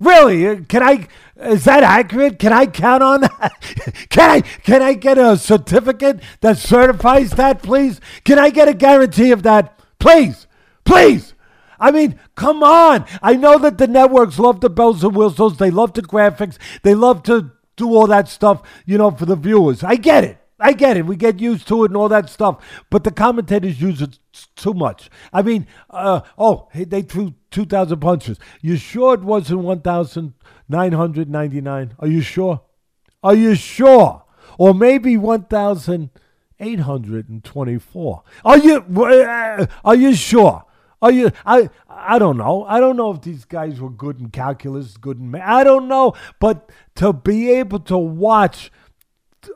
Really? Uh, Can I? Is that accurate? Can I count on that? Can I? Can I get a certificate that certifies that, please? Can I get a guarantee of that, please? Please. I mean, come on. I know that the networks love the bells and whistles. They love the graphics. They love to do all that stuff, you know, for the viewers. I get it. I get it. We get used to it and all that stuff. But the commentators use it too much. I mean, uh, oh, they threw 2,000 punches. You sure it wasn't 1,999? Are you sure? Are you sure? Or maybe 1,824. Are you, uh, are you sure? Are you? I I don't know. I don't know if these guys were good in calculus, good in math. I don't know. But to be able to watch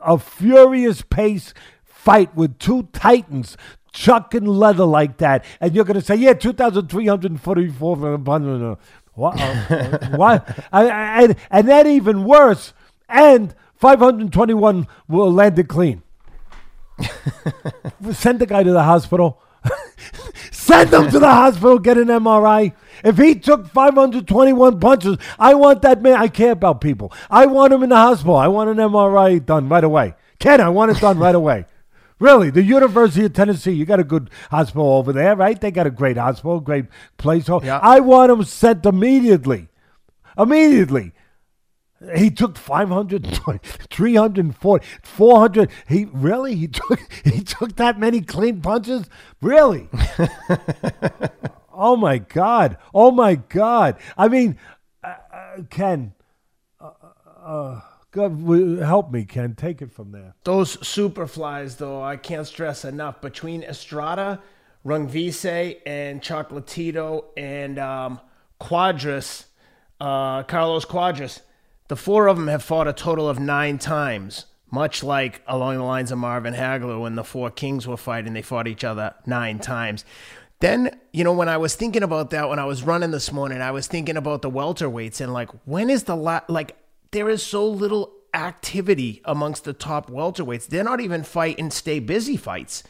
a furious pace fight with two titans chucking leather like that, and you're going to say, yeah, 2,344. What? uh, what? I- I- And, and that even worse. And 521 will landed clean. Send the guy to the hospital. Send him to the hospital, get an MRI. If he took 521 punches, I want that man. I care about people. I want him in the hospital. I want an MRI done right away. Ken, I want it done right away. Really, the University of Tennessee, you got a good hospital over there, right? They got a great hospital, great place. Yeah. I want him sent immediately. Immediately. He took 520, 340, 400. He really he took he took that many clean punches? Really? oh my god. Oh my god. I mean, uh, uh, Ken uh, uh, God, help me, Ken. Take it from there. Those superflies, though, I can't stress enough. Between Estrada, Rungvisai, and Chocolatito, and um, Cuadras, uh, Carlos Cuadras, the four of them have fought a total of nine times. Much like along the lines of Marvin Hagler when the four Kings were fighting, they fought each other nine times. Then, you know, when I was thinking about that, when I was running this morning, I was thinking about the welterweights and like, when is the la like, there is so little activity amongst the top welterweights. They're not even fighting stay busy fights.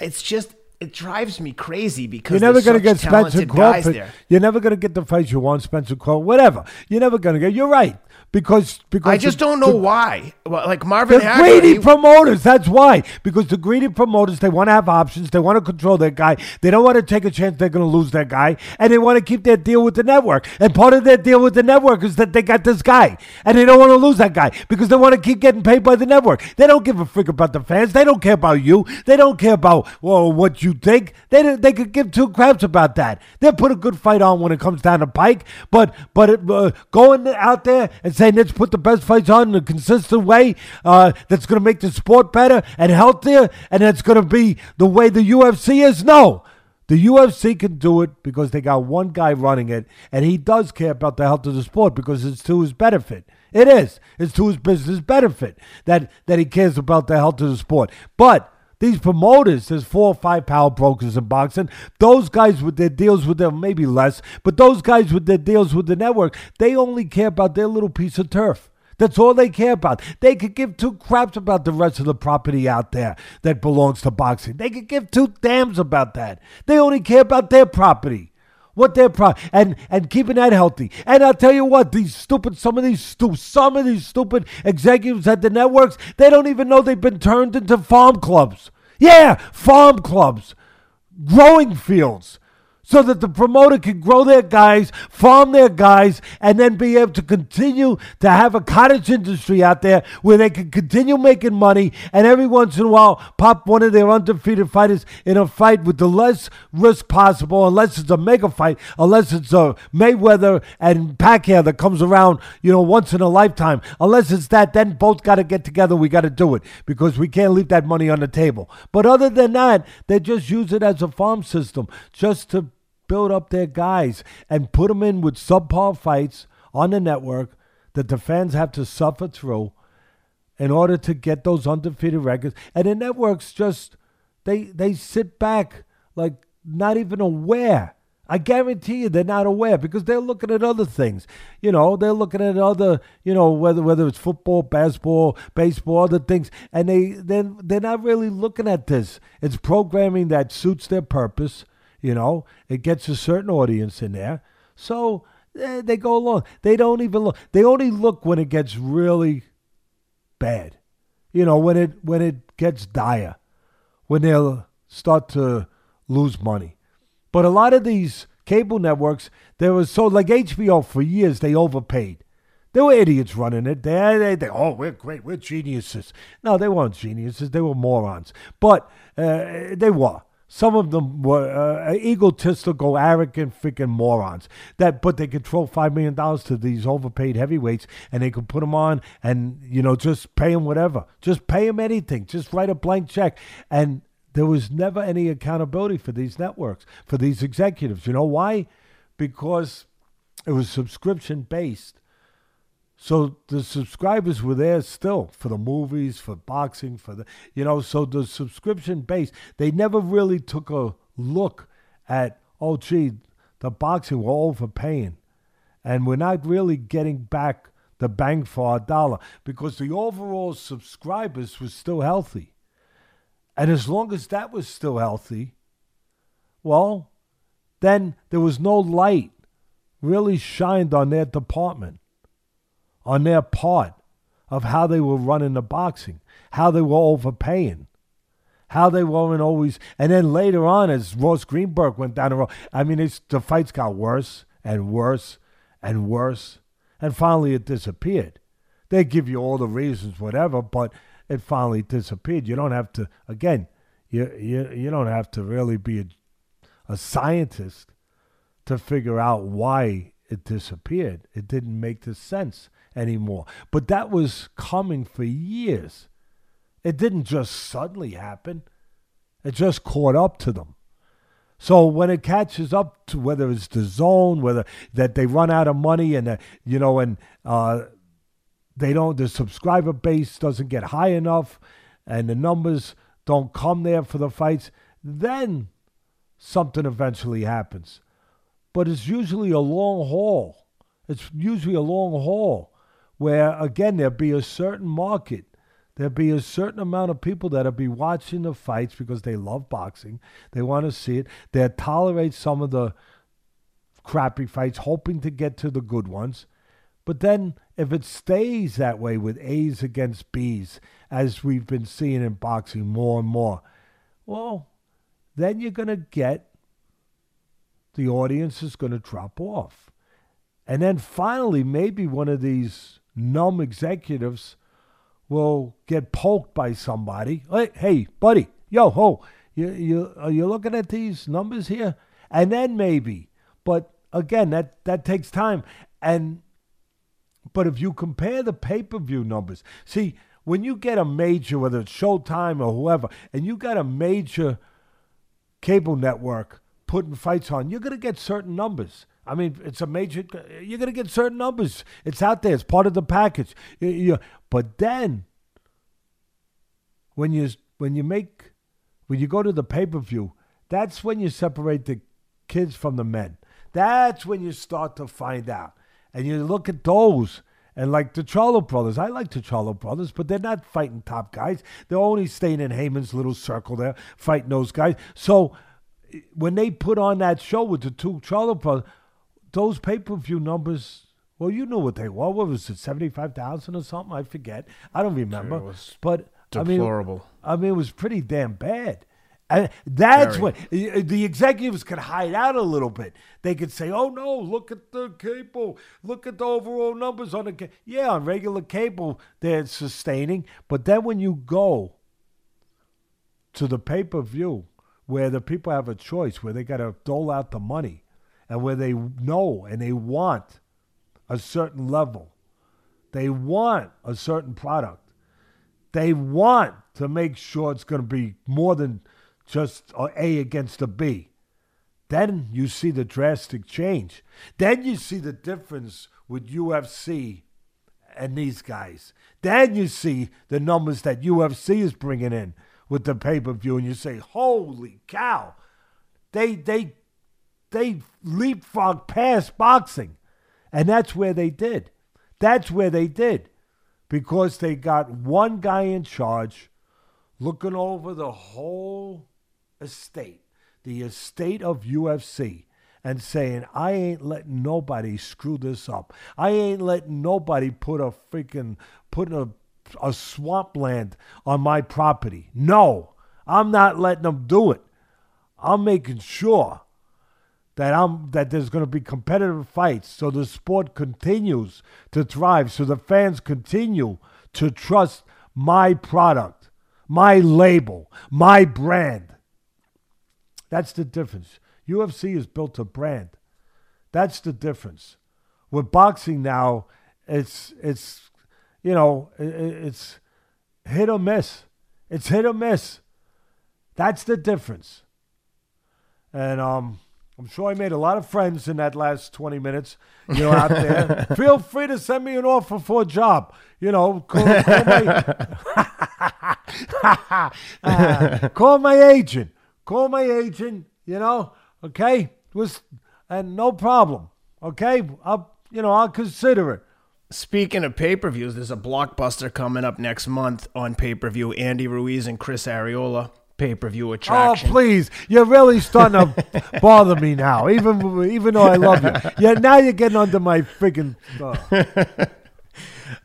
It's just, it drives me crazy because You're never going to get Spencer Crawford. You're never going to get the fights you want, Spencer Crawford. Whatever. You're never going to get. You're right because because I just the- don't know the- why. Well, Like Marvin The Hagler, greedy he- promoters. That's why. Because the greedy promoters, they want to have options. They want to control their guy. They don't want to take a chance they're going to lose their guy, and they want to keep their deal with the network. And part of their deal with the network is that they got this guy, and they don't want to lose that guy because they want to keep getting paid by the network. They don't give a frick about the fans. They don't care about you. They don't care about well what you think. They they could give two craps about that. They'll put a good fight on when it comes down to Pike, but but it, uh, going out there and saying let's put the best fights on in a consistent way uh, that's going to make the sport better and healthier, and that's going to be the way the UFC is. No. The UFC can do it because they got one guy running it, and he does care about the health of the sport because it's to his benefit. It is. It's to his business benefit that, that he cares about the health of the sport. But these promoters, there's four or five power brokers in boxing. Those guys with their deals with them, maybe less, but those guys with their deals with the network, they only care about their little piece of turf. That's all they care about. They could give two craps about the rest of the property out there that belongs to boxing. They could give two damns about that. They only care about their property. What their pro and and keeping that healthy. And I'll tell you what, these stupid some of these stupid, some of these stupid executives at the networks, they don't even know they've been turned into farm clubs. Yeah, farm clubs, growing fields so that the promoter can grow their guys, farm their guys, and then be able to continue to have a cottage industry out there where they can continue making money and every once in a while pop one of their undefeated fighters in a fight with the less risk possible, unless it's a mega fight, unless it's a Mayweather and Pacquiao that comes around, you know, once in a lifetime. Unless it's that, then both got to get together. We got to do it because we can't leave that money on the table. But other than that, they just use it as a farm system just to build up their guys and put them in with subpar fights on the network that the fans have to suffer through in order to get those undefeated records. And the networks just they they sit back like not even aware. I guarantee you they're not aware because they're looking at other things. You know, they're looking at other, you know, whether whether it's football, basketball, baseball, other things, and they then they're not really looking at this. It's programming that suits their purpose. You know, it gets a certain audience in there. So eh, they go along. They don't even look. They only look when it gets really bad. You know, when it when it gets dire, when they'll start to lose money. But a lot of these cable networks, there was so like HBO for years they overpaid. There were idiots running it. They, they, they, oh, we're great. We're geniuses. No, they weren't geniuses. They were morons. But uh, they were. Some of them were uh, egotistical, arrogant, freaking morons. That, but they control five million dollars to these overpaid heavyweights, and they could put them on, and you know, just pay them whatever, just pay them anything, just write a blank check, and there was never any accountability for these networks, for these executives. You know why? Because it was subscription based. So the subscribers were there still for the movies, for boxing, for the you know. So the subscription base, they never really took a look at oh gee, the boxing we're overpaying, and we're not really getting back the bang for our dollar because the overall subscribers was still healthy, and as long as that was still healthy, well, then there was no light really shined on their department on their part of how they were running the boxing, how they were overpaying, how they weren't always. And then later on, as Ross Greenberg went down the road, I mean, it's, the fights got worse and worse and worse. And finally, it disappeared. They give you all the reasons, whatever, but it finally disappeared. You don't have to, again, you, you, you don't have to really be a, a scientist to figure out why it disappeared. It didn't make the sense anymore. But that was coming for years. It didn't just suddenly happen, it just caught up to them. So when it catches up to whether it's DAZN, whether that they run out of money and you know and uh, they don't, the subscriber base doesn't get high enough, and the numbers don't come there for the fights, then something eventually happens. But it's usually a long haul. It's usually a long haul where again there'll be a certain market. There'll be a certain amount of people that'll be watching the fights because they love boxing. They want to see it. They'll tolerate some of the crappy fights, hoping to get to the good ones. But then, if it stays that way with A's against B's, as we've been seeing in boxing more and more, well, then you're going to get the audience is going to drop off. And then finally, maybe one of these numb executives will get poked by somebody. Hey, hey, buddy, yo, ho, you you are you looking at these numbers here? And then maybe, but again, that that takes time. And but if you compare the pay per view numbers, see when you get a major, whether it's Showtime or whoever, and you got a major cable network putting fights on, you're going to get certain numbers. I mean, it's a major. You're going to get certain numbers. It's out there. It's part of the package. You, you, but then, when you when you make when you go to the pay per view, that's when you separate the kids from the men. That's when you start to find out, and you look at those. And like the Charlo brothers, I like the Charlo brothers, but they're not fighting top guys. They're only staying in Haymon's little circle there, fighting those guys. So when they put on that show with the two Charlo brothers, those pay per view numbers. Well, you know what they were. What was it, seventy five thousand or something? I forget. I don't remember. but deplorable. I mean, I mean, it was pretty damn bad. And that's Very. when the executives could hide out a little bit. They could say, "Oh no, look at the cable. Look at the overall numbers on the ca-. yeah on regular cable they're sustaining." But then when you go to the pay per view, where the people have a choice, where they got to dole out the money, and where they know and they want a certain level. They want a certain product. They want to make sure it's going to be more than just A against a B. Then you see the drastic change. Then you see the difference with UFC and these guys. Then you see the numbers that UFC is bringing in with the pay per view, and you say, "Holy cow!" They they they leapfrog past boxing. And that's where they did. That's where they did. Because they got one guy in charge looking over the whole estate, the estate of UFC. and saying, I ain't letting nobody screw this up. I ain't letting nobody put a freaking, put a, a swampland on my property. No, I'm not letting them do it. I'm making sure that I'm that there's going to be competitive fights so the sport continues to thrive so the fans continue to trust my product, my label, my brand. That's the difference. UFC has built a brand. That's the difference. With boxing now, it's it's you know it's hit or miss. It's hit or miss. That's the difference. And um, I'm sure I made a lot of friends in that last 20 minutes. You know, out there. Feel free to send me an offer for a job. You know, call, call my uh, call my agent. Call my agent. You know, okay, was and no problem. Okay, I'll you know I'll consider it. Speaking of pay per views, there's a blockbuster coming up next month on pay per view. Andy Ruiz and Chris Arreola pay per view oh, attraction. Oh please, you're really starting to bother me now. Even even though I love you, yeah. Now you're getting under my freaking.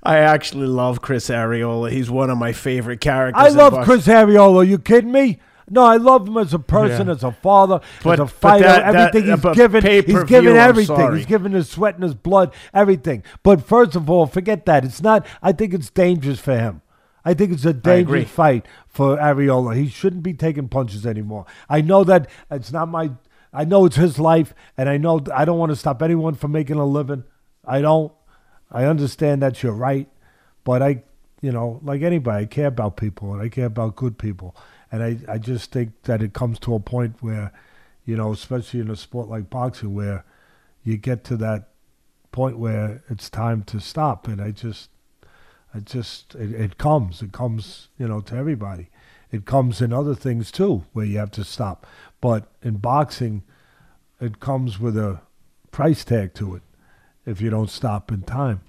I actually love Chris Arreola. He's one of my favorite characters. I love Chris Arreola. Are you kidding me? No, I love him as a person, yeah. as a father, but, as a fighter. That, everything that, he's given, he's given everything. He's given his sweat and his blood, everything. But first of all, forget that. It's not. I think it's dangerous for him. I think it's a dangerous fight for Arreola. He shouldn't be taking punches anymore. I know that it's not my. I know it's his life, and I know I don't want to stop anyone from making a living. I don't. I understand that you're right, but I, you know, like anybody, I care about people and I care about good people. And I, I just think that it comes to a point where, you know, especially in a sport like boxing, where you get to that point where it's time to stop. And I just, I just, it, it comes. It comes, you know, to everybody. It comes in other things too, where you have to stop. But in boxing, it comes with a price tag to it if you don't stop in time.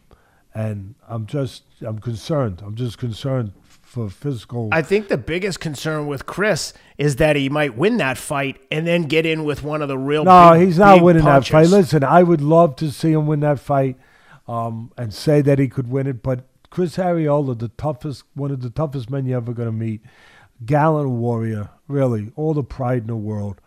And I'm just, I'm concerned. I'm just concerned for physical. I think the biggest concern with Chris is that he might win that fight and then get in with one of the real. No, big, he's not winning punches. that fight. Listen, I would love to see him win that fight, um, and say that he could win it. But Chris Arreola, the toughest, one of the toughest men you're ever going to meet, gallant warrior, really, all the pride in the world,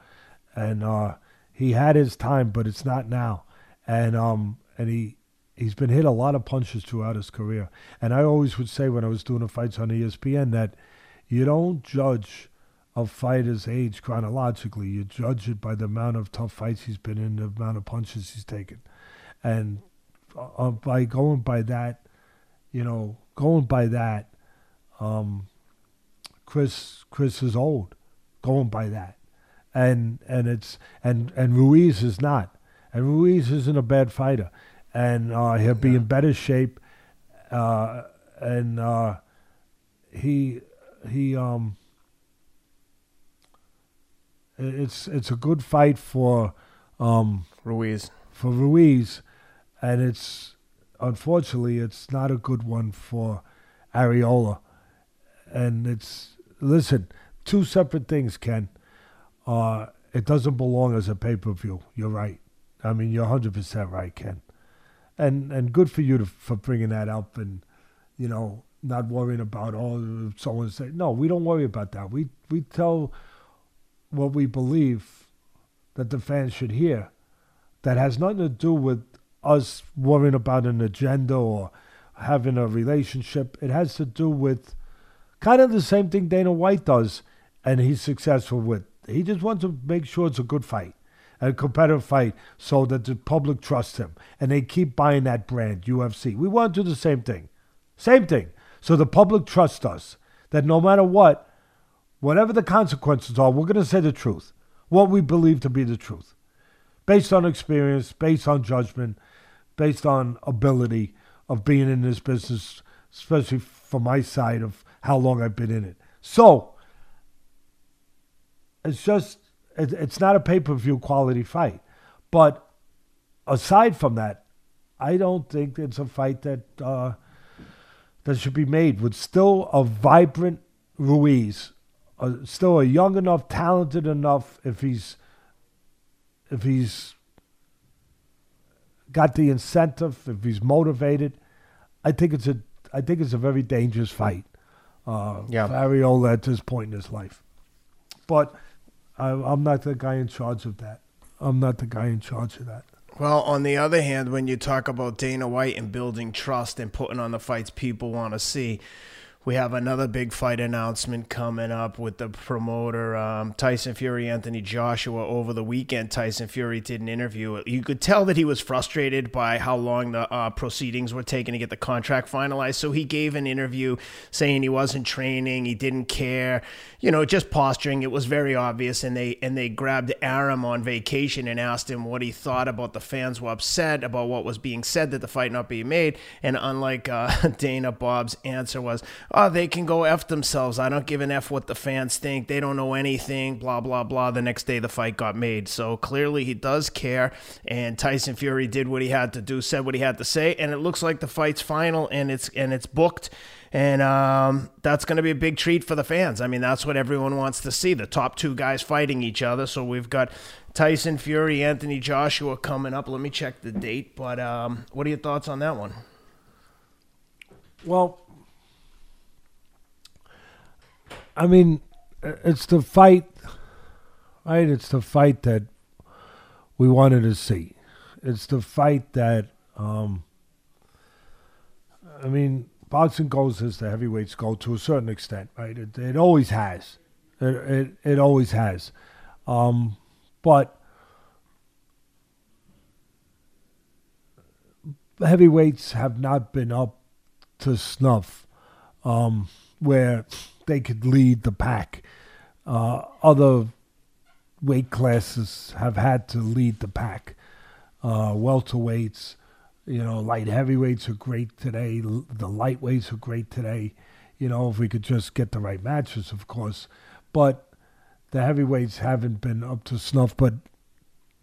and uh, he had his time, but it's not now. And um, and he he's been hit a lot of punches throughout his career. And I always would say when I was doing the fights on ESPN that you don't judge a fighter's age chronologically. You judge it by the amount of tough fights he's been in, the amount of punches he's taken. And uh by going by that, you know, going by that, um, Chris Chris is old. Going by that, and and it's and and Ruiz is not, and Ruiz isn't a bad fighter and uh, he'll be in better shape. Uh, and uh, he he um it's it's a good fight for um Ruiz for Ruiz, and it's unfortunately it's not a good one for Arreola, and it's listen two separate things, Ken. Uh, it doesn't belong as a pay per view. You're right. I mean, you're 100% right, Ken and and good for you to, for bringing that up and you know not worrying about oh someone say no we don't worry about that we we tell what we believe that the fans should hear that has nothing to do with us worrying about an agenda or having a relationship it has to do with kind of the same thing Dana White does and he's successful with he just wants to make sure it's a good fight a competitive fight so that the public trusts him and they keep buying that brand, UFC. We want to do the same thing. Same thing. So the public trusts us that no matter what, whatever the consequences are, we're going to say the truth, what we believe to be the truth, based on experience, based on judgment, based on ability of being in this business, especially for my side of how long I've been in it. So it's just it's not a pay per view quality fight. But aside from that, I don't think it's a fight that uh, that should be made with still a vibrant Ruiz, uh, still a young enough, talented enough. If he's if he's got the incentive, if he's motivated, I think it's a I think it's a very dangerous fight. Uh, Yeah. for Arreola at this point in his life. But I, I'm not the guy in charge of that. I'm not the guy in charge of that. Well, on the other hand, when you talk about Dana White and building trust and putting on the fights people want to see, we have another big fight announcement coming up with the promoter um, Tyson Fury, Anthony Joshua. Over the weekend, Tyson Fury did an interview. You could tell that he was frustrated by how long the uh, proceedings were taking to get the contract finalized. So he gave an interview saying he wasn't training, he didn't care, you know, just posturing. It was very obvious, and they and they grabbed Arum on vacation and asked him what he thought about the fans were upset about what was being said that the fight not being made. And unlike uh, Dana, Bob's answer was, "Oh, they can go f themselves. I don't give an f what the fans think. They don't know anything." Blah blah blah. The next day, the fight got made. So clearly, he does care. And Tyson Fury did what he had to do, said what he had to say, and it looks like the fight's final and it's and it's booked. And um, that's going to be a big treat for the fans. I mean, that's what everyone wants to see the top two guys fighting each other. So we've got Tyson Fury, Anthony Joshua coming up. Let me check the date. But um, what are your thoughts on that one? Well, I mean, it's the fight, right? It's the fight that we wanted to see. It's the fight that, um, I mean, boxing goes as the heavyweights go to a certain extent, right? It, it always has. It, it, it always has. Um, but heavyweights have not been up to snuff um, where they could lead the pack. Uh, other weight classes have had to lead the pack. Uh, welterweights, you know, light heavyweights are great today. The lightweights are great today. You know, if we could just get the right matches, of course. But the heavyweights haven't been up to snuff. But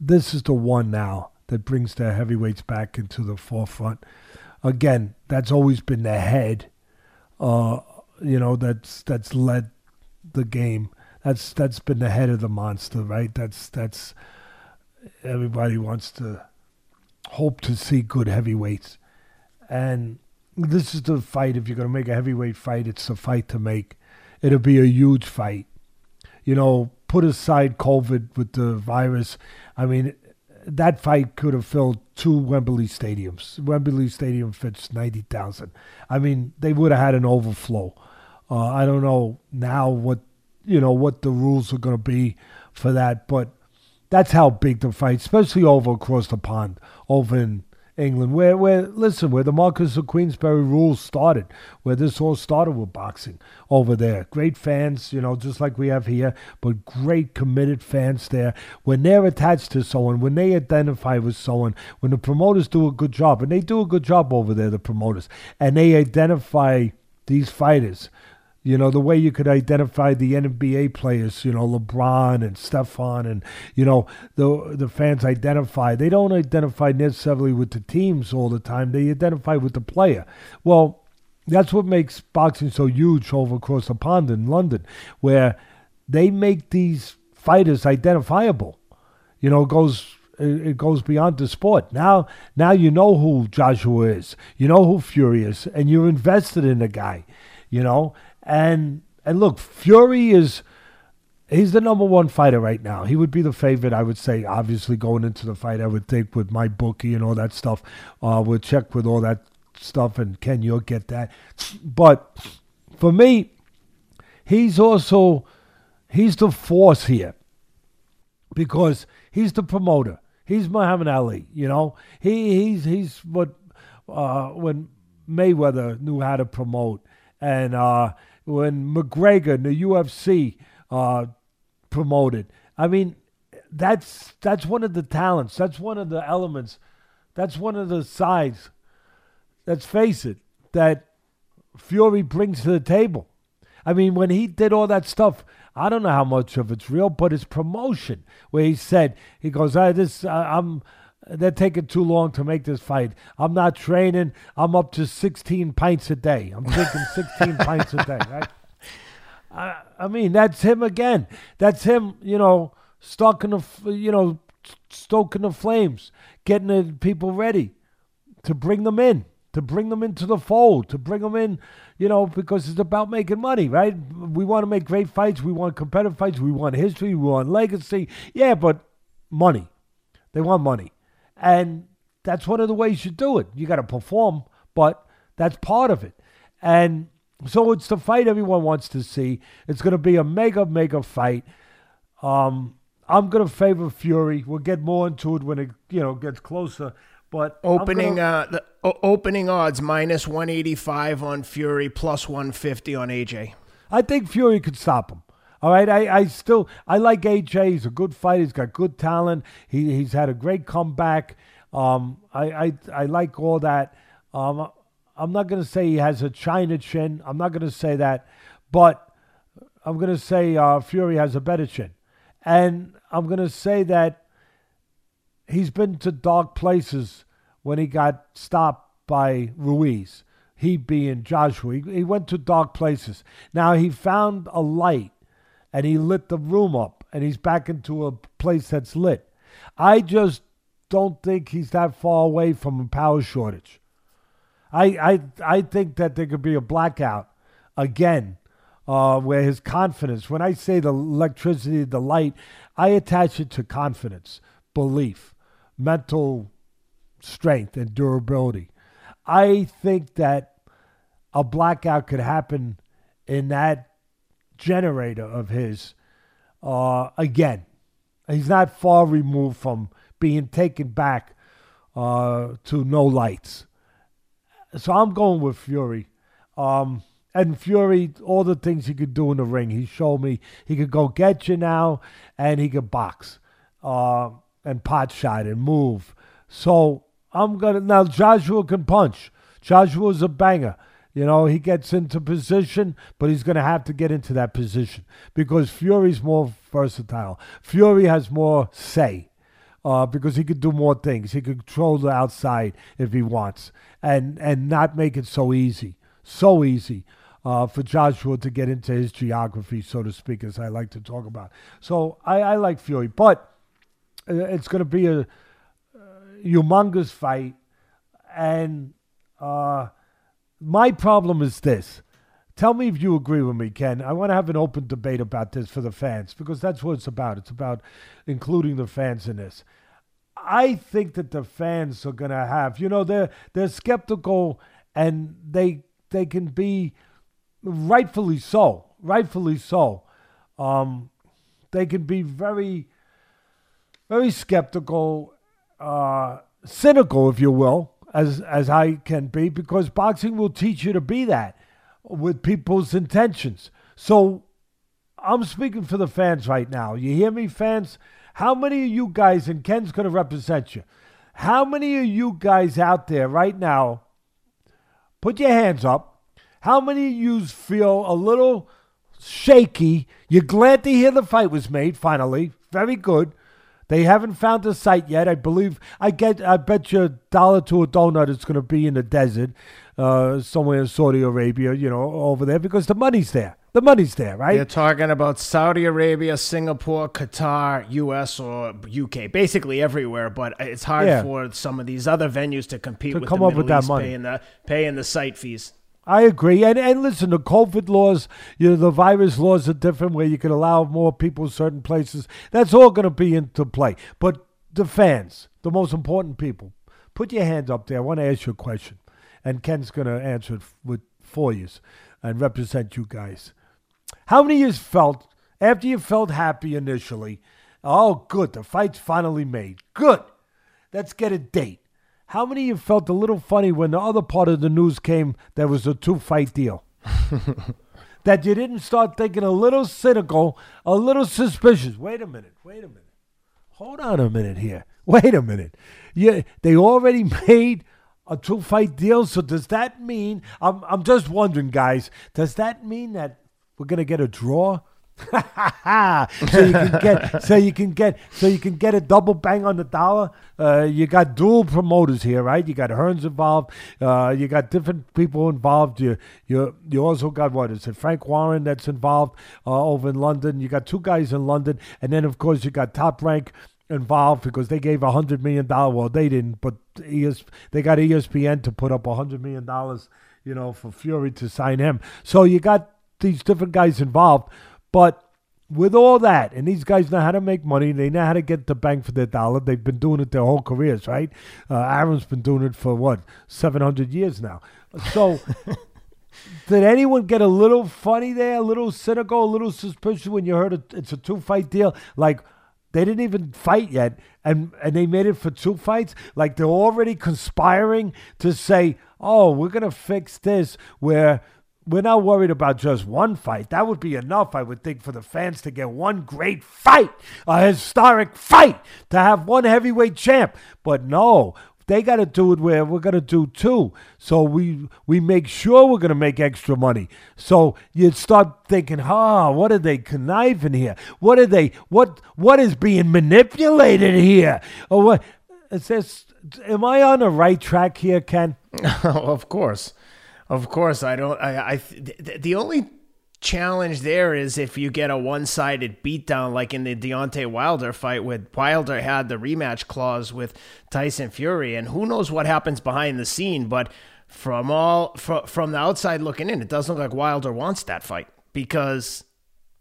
this is the one now that brings the heavyweights back into the forefront. Again, that's always been the head. Uh, you know, that's that's led the game. That's that's been the head of the monster, right? That's that's everybody wants to hope to see good heavyweights, and this is the fight. If you're going to make a heavyweight fight, it's the fight to make. It'll be a huge fight. You know, put aside COVID with the virus. I mean, that fight could have filled two Wembley stadiums. Wembley Stadium fits ninety thousand. I mean, they would have had an overflow. Uh, I don't know now what you know what the rules are going to be for that, but that's how big the fight, especially over across the pond, over in England, where where listen, where the Marquess of Queensberry rules started, where this all started with boxing over there. Great fans, you know, just like we have here, but great committed fans there. When they're attached to someone, when they identify with someone, when the promoters do a good job, and they do a good job over there, the promoters, and they identify these fighters. You know, the way you could identify the NBA players, you know, LeBron and Stefan and, you know, the the fans identify. They don't identify necessarily with the teams all the time. They identify with the player. Well, that's what makes boxing so huge over across the pond in London, where they make these fighters identifiable. You know, it goes it goes beyond the sport. Now now you know who Joshua is. You know who Fury is, and you're invested in the guy, you know? And and look, Fury is he's the number one fighter right now. He would be the favorite, I would say, obviously going into the fight, I would think with MyBookie and all that stuff. Uh we'll check with all that stuff and Ken, you'll get that. But for me, he's also he's the force here because he's the promoter. He's Muhammad Ali, you know. He he's he's what uh, when Mayweather knew how to promote, and uh, when McGregor in the UFC uh, promoted. I mean, that's that's one of the talents. That's one of the elements. That's one of the sides. Let's face it, that Fury brings to the table. I mean, when he did all that stuff, I don't know how much of it's real, but it's promotion. Where he said, he goes, I, "This, I, I'm, they're taking too long to make this fight. I'm not training. I'm up to 16 pints a day. I'm drinking 16 pints a day." Right? I, I mean, that's him again. That's him, you know, stuck in the, you know, stoking the flames, getting the people ready to bring them in, to bring them into the fold, to bring them in, you know, because it's about making money, right? We want to make great fights. We want competitive fights. We want history. We want legacy. Yeah, but money. They want money. And that's one of the ways you do it. You got to perform, but that's part of it. And so it's the fight everyone wants to see. It's going to be a mega, mega fight. Um, I'm going to favor Fury. We'll get more into it when it you know gets closer. But Opening gonna, uh the o- opening odds minus 185 on Fury plus 150 on AJ. I think Fury could stop him. All right, I, I still I like AJ. He's a good fighter. He's got good talent. He he's had a great comeback. Um, I I, I like all that. Um, I'm not to say he has a China chin. I'm not to say that, but I'm to say uh, Fury has a better chin, and I'm to say that he's been to dark places when he got stopped by Ruiz. He being Joshua, he, he went to dark places. Now he found a light, and he lit the room up, and he's back into a place that's lit. I just don't think he's that far away from a power shortage. I I I think that there could be a blackout again, uh, where his confidence. When I say the electricity, the light, I attach it to confidence, belief, mental strength, and durability. I think that a blackout could happen in that generator of his uh, again. He's not far removed from being taken back uh, to no lights. So I'm going with Fury. Um, and Fury, all the things he could do in the ring, he showed me he could go get you now, and he could box, uh, and pot shot and move. So I'm gonna now. Joshua can punch. Joshua's a banger. You know, he gets into position, but he's going to have to get into that position because Fury's more versatile. Fury has more say uh, because he could do more things. He could control the outside if he wants and, and not make it so easy. So easy uh, for Joshua to get into his geography, so to speak, as I like to talk about. So I, I like Fury, but uh, it's going to be a, humongous fight. And uh, my problem is this. Tell me if you agree with me, Ken. I want to have an open debate about this for the fans because that's what it's about. It's about including the fans in this. I think that the fans are going to have, you know, they're they're skeptical and they they can be rightfully so, rightfully so. Um, they can be very very skeptical, uh, cynical, if you will, as as I can be, because boxing will teach you to be that with people's intentions. So I'm speaking for the fans right now. You hear me, fans? How many of you guys, and Ken's going to represent you, how many of you guys out there right now, put your hands up, how many of you feel a little shaky? You're glad to hear the fight was made, finally. Very good. They haven't found a site yet. I believe I get. I bet you a dollar to a donut it's going to be in the desert, uh, somewhere in Saudi Arabia. You know, over there because the money's there. The money's there, right? You're talking about Saudi Arabia, Singapore, Qatar, US, or UK, basically everywhere. But it's hard Yeah. for some of these other venues to compete To with come the up Middle with that East money. paying the paying the site fees. I agree. And and listen, the COVID laws, you know, the virus laws are different where you can allow more people in certain places. That's all going to be into play. But the fans, the most important people, put your hands up there. I want to ask you a question. And Ken's going to answer it with for you and represent you guys. How many of you felt after you felt happy initially? Oh, good, the fight's finally made. Good. Let's get a date. How many of you felt a little funny when the other part of the news came that was a two fight deal? that you didn't start thinking a little cynical, a little suspicious. Wait a minute, wait a minute. Hold on a minute here. Wait a minute. Yeah, they already made a two fight deal. So does that mean I'm I'm just wondering, guys, does that mean that we're gonna get a draw? so you can get so you can get so you can get a double bang on the dollar. Uh, you got dual promoters here, right? You got Hearns involved. Uh, you got different people involved. You you you also got what is it? Frank Warren that's involved uh, over in London. You got two guys in London, and then of course you got Top Rank involved because they gave a hundred million dollar. Well, they didn't, but ES, they got ESPN to put up a hundred million dollars, you know, for Fury to sign him. So you got these different guys involved, but with all that, and these guys know how to make money. They know how to get the bang for their dollar. They've been doing it their whole careers, right? Uh, Arum's been doing it for what seven hundred years now. So. Did anyone get a little funny there, a little cynical, a little suspicious when you heard it, it's a two fight deal? Like they didn't even fight yet, and and they made it for two fights. Like they're already conspiring to say, "Oh, we're gonna fix this." Where we're not worried about just one fight. That would be enough, I would think, for the fans to get one great fight, a historic fight, to have one heavyweight champ. But no, they got to do it where we're going to do two. So we we make sure we're going to make extra money. So you start thinking, "Ah, what are they conniving here? What are they? What what is being manipulated here? Or what?" It says, "Am I on the right track here, Ken?" of course, of course. I don't. I. I th- the only challenge there is if you get a one-sided beatdown like in the Deontay Wilder fight where Wilder had the rematch clause with Tyson Fury and who knows what happens behind the scene but from all from, from the outside looking in it doesn't look like Wilder wants that fight because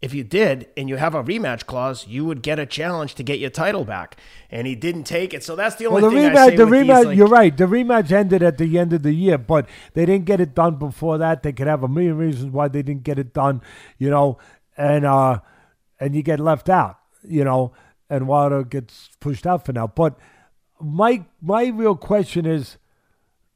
if you did and you have a rematch clause, you would get a challenge to get your title back. And he didn't take it. So that's the only well, the thing rematch, I say the rematch, like, you're right. The rematch ended at the end of the year, but they didn't get it done before that. They could have a million reasons why they didn't get it done, you know, and uh, and you get left out, you know, and Wilder gets pushed out for now. But my my real question is,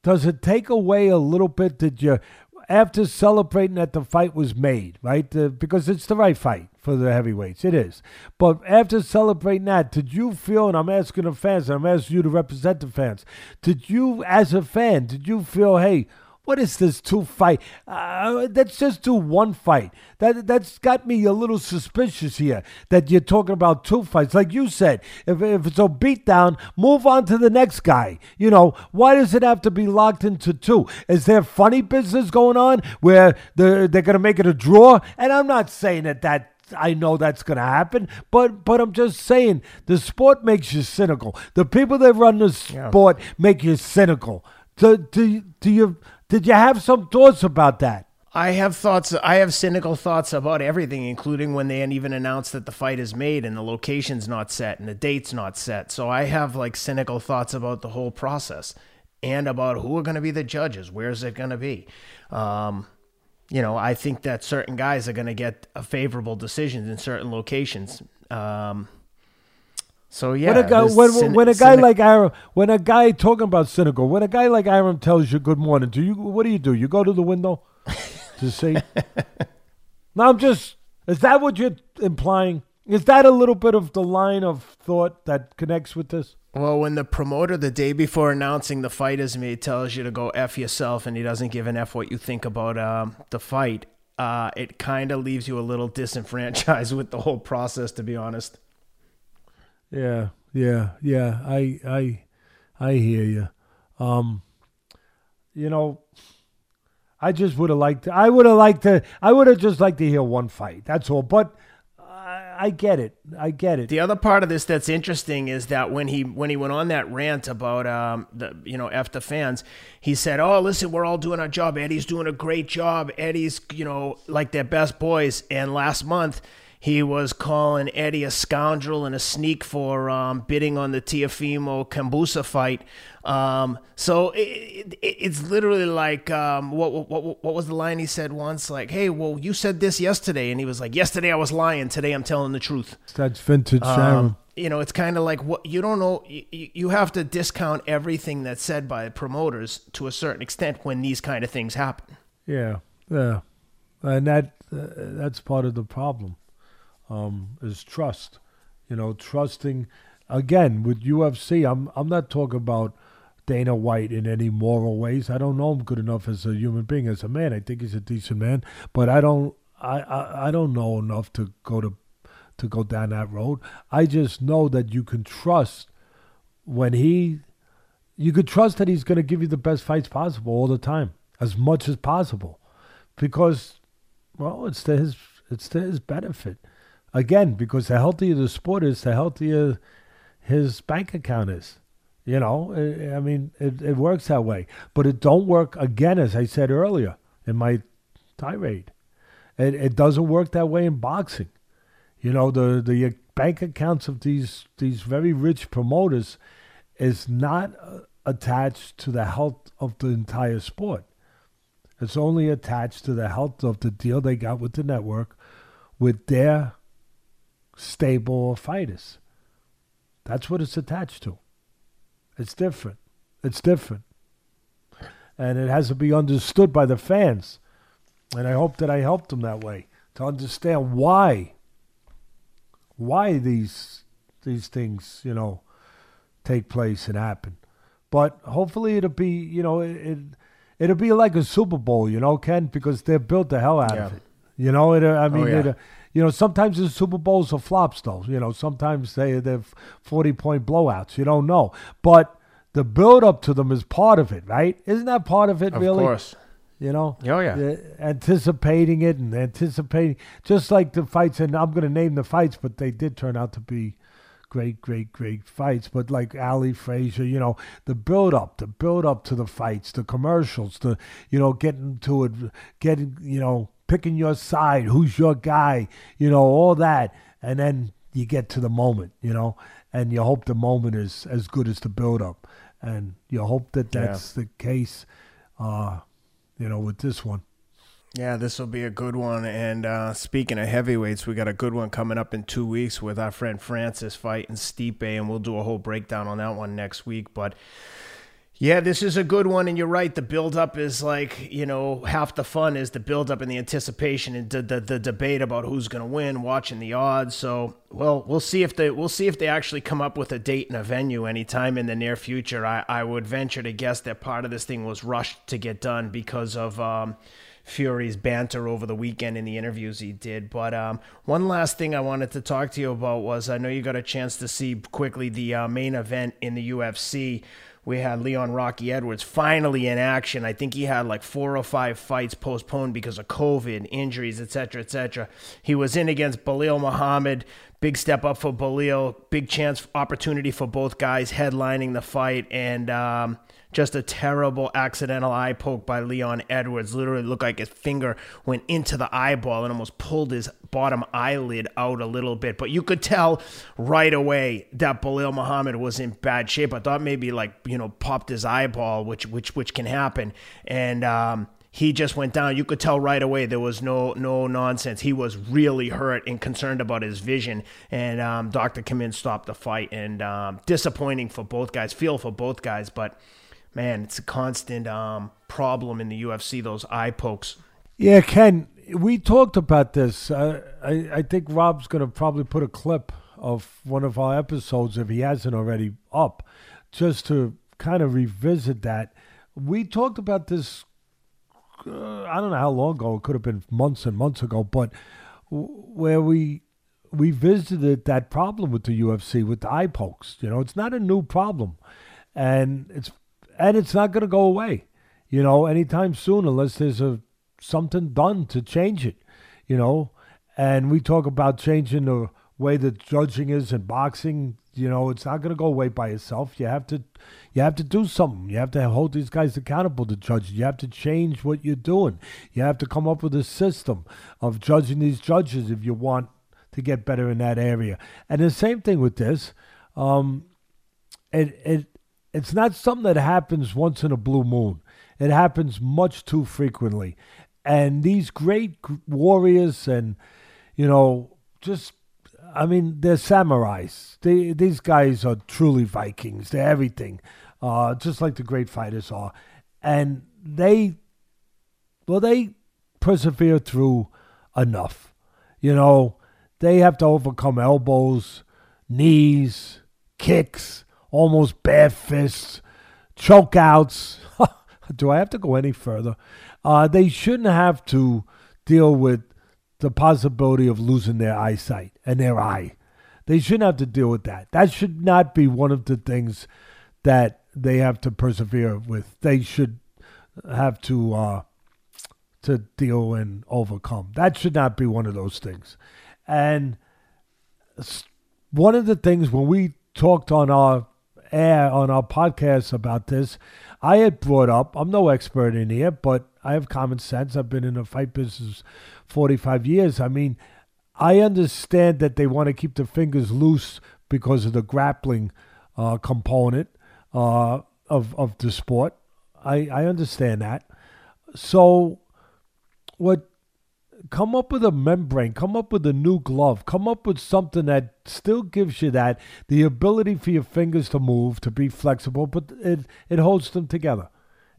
does it take away a little bit? that you after celebrating that the fight was made, right? Uh, because it's the right fight for the heavyweights. It is. But after celebrating that, did you feel, and I'm asking the fans, and I'm asking you to represent the fans, did you, as a fan, did you feel, hey, what is this two fight? Uh, let's just do one fight. That that's got me a little suspicious here. That you're talking about two fights, like you said. If if it's a beatdown, move on to the next guy. You know why does it have to be locked into two? Is there funny business going on where they're they're gonna make it a draw? And I'm not saying that that I know that's going to happen, but but I'm just saying the sport makes you cynical. The people that run the sport make you cynical. Do, do, do you did you have some thoughts about that? I have thoughts. I have cynical thoughts about everything, including when they even announced that the fight is made and the location's not set and the date's not set. So I have like cynical thoughts about the whole process and about who are going to be the judges. Where's it going to be? Um, you know, I think that certain guys are going to get a favorable decisions in certain locations. Um, so yeah, when a guy, when, cyn- when a guy cynic- like Arum, when a guy talking about cynical, when a guy like Arum tells you good morning, do you what do you do? You go to the window to see. now I'm just. Is that what you're implying? Is that a little bit of the line of thought that connects with this? Well, when the promoter the day before announcing the fight is made tells you to go f yourself, and he doesn't give an f what you think about um, the fight, uh, it kind of leaves you a little disenfranchised with the whole process, to be honest. Yeah, yeah, yeah. I, I, I hear you. Um, you know, I just would have liked. To, I would have liked to. I would have just liked to hear one fight. That's all. But I, I get it. I get it. The other part of this that's interesting is that when he when he went on that rant about um the you know f the fans, he said, "Oh, listen, we're all doing our job. Eddie's doing a great job. Eddie's you know like their best boys." And last month. He was calling Eddie a scoundrel and a sneak for um, bidding on the Teofimo Kambosos fight. Um, so it, it, it's literally like um, what, what what was the line he said once? Like, "Hey, well, you said this yesterday," and he was like, "Yesterday I was lying. Today I'm telling the truth." That's vintage. Um, you know, it's kind of like what you don't know. You, you have to discount everything that's said by promoters to a certain extent when these kind of things happen. Yeah, yeah, and that uh, that's part of the problem. Um, is trust. You know, trusting. Again, with UFC, I'm I'm not talking about Dana White in any moral ways. I don't know him good enough as a human being, as a man. I think he's a decent man, but I don't I, I, I don't know enough to go to to go down that road. I just know that you can trust when he you could trust that he's going to give you the best fights possible all the time, as much as possible, because well, it's to his it's to his benefit. Again, because the healthier the sport is, the healthier his bank account is. You know, I mean, it, it works that way. But it don't work, again, as I said earlier in my tirade. It, it doesn't work that way in boxing. You know, the, the bank accounts of these, these very rich promoters is not uh, attached to the health of the entire sport. It's only attached to the health of the deal they got with the network with their stable fighters. That's what it's attached to. It's different. It's different. And it has to be understood by the fans. And I hope that I helped them that way to understand why why these these things, you know, take place and happen. But hopefully it'll be, you know, it, it it'll be like a Super Bowl, you know, Ken, because they're built the hell out Yeah. of it. You know, it, I oh, mean, yeah. it, you know, sometimes the Super Bowls are flops, though. You know, sometimes they they're forty point blowouts. You don't know, but the build up to them is part of it, right? Isn't that part of it? Of really, Of course. you know. Oh, yeah. Anticipating it and anticipating, just like the fights, and I'm going to name the fights, but they did turn out to be great, great, great fights. But like Ali Frazier, you know, the build up, the build up to the fights, the commercials, the you know, getting to it, getting you know, picking your side, who's your guy, you know, all that, and then you get to the moment, you know, and you hope the moment is as good as the build up, and you hope that Yeah. that's the case, uh, you know, with this one. Yeah, this will be a good one. And uh, speaking of heavyweights, we got a good one coming up in two weeks with our friend Francis fighting Stipe, and we'll do a whole breakdown on that one next week. But yeah, this is a good one, and you're right. The build up is like you know half the fun is the build up and the anticipation and the, the, the debate about who's going to win, watching the odds. So well, we'll see if they we'll see if they actually come up with a date and a venue anytime in the near future. I I would venture to guess that part of this thing was rushed to get done because of. Um, Fury's banter over the weekend in the interviews he did. But um, one last thing I wanted to talk to you about was I know you got a chance to see quickly the uh, main event in the UFC. We had Leon Rocky Edwards finally in action. I think he had like four or five fights postponed because of COVID, injuries, etc., etc. He was in against Belal Muhammad. Big step up for Belal. Big chance, opportunity for both guys headlining the fight. And um, just a terrible accidental eye poke by Leon Edwards. Literally looked like his finger went into the eyeball and almost pulled his bottom eyelid out a little bit. But you could tell right away that Belal Muhammad was in bad shape. I thought maybe like, you know, popped his eyeball, which which which can happen. And um he just went down. You could tell right away there was no no nonsense. He was really hurt and concerned about his vision. And um, Doctor Kamin stopped the fight. And um, disappointing for both guys. Feel for both guys, but man, it's a constant um, problem in the UFC. Those eye pokes. Yeah, Ken, we talked about this. Uh, I, I think Rob's going to probably put a clip of one of our episodes, if he hasn't already, up, just to kind of revisit that. We talked about this, uh, I don't know how long ago, it could have been months and months ago, but where we we visited that problem with the UFC with the eye pokes. You know, it's not a new problem, and it's and it's not going to go away. You know, anytime soon, unless there's a something done to change it. You know, and we talk about changing the way the judging is in boxing. You know, it's not going to go away by itself. You have to, you have to do something. You have to hold these guys accountable to judge. You have to change what you're doing. You have to come up with a system of judging these judges if you want to get better in that area. And the same thing with this. Um, it it it's not something that happens once in a blue moon. It happens much too frequently. And these great warriors and you know just I mean they're samurais. They, these guys are truly Vikings. They're everything, uh, just like the great fighters are. And they well they persevere through enough. You know, they have to overcome elbows, knees, kicks, almost bare fists, chokeouts. Do I have to go any further? Uh, they shouldn't have to deal with the possibility of losing their eyesight and their eye. They shouldn't have to deal with that. That should not be one of the things that they have to persevere with. They should have to uh, to deal and overcome. That should not be one of those things. And one of the things when we talked on our air on our podcast about this. I had brought up. I'm no expert in here, but I have common sense. I've been in the fight business 45 years. I mean, I understand that they want to keep the fingers loose because of the grappling uh, component uh, of of the sport. I I understand that. So, what? Come up with a membrane. Come up with a new glove. Come up with something that still gives you that the ability for your fingers to move, to be flexible, but it it holds them together.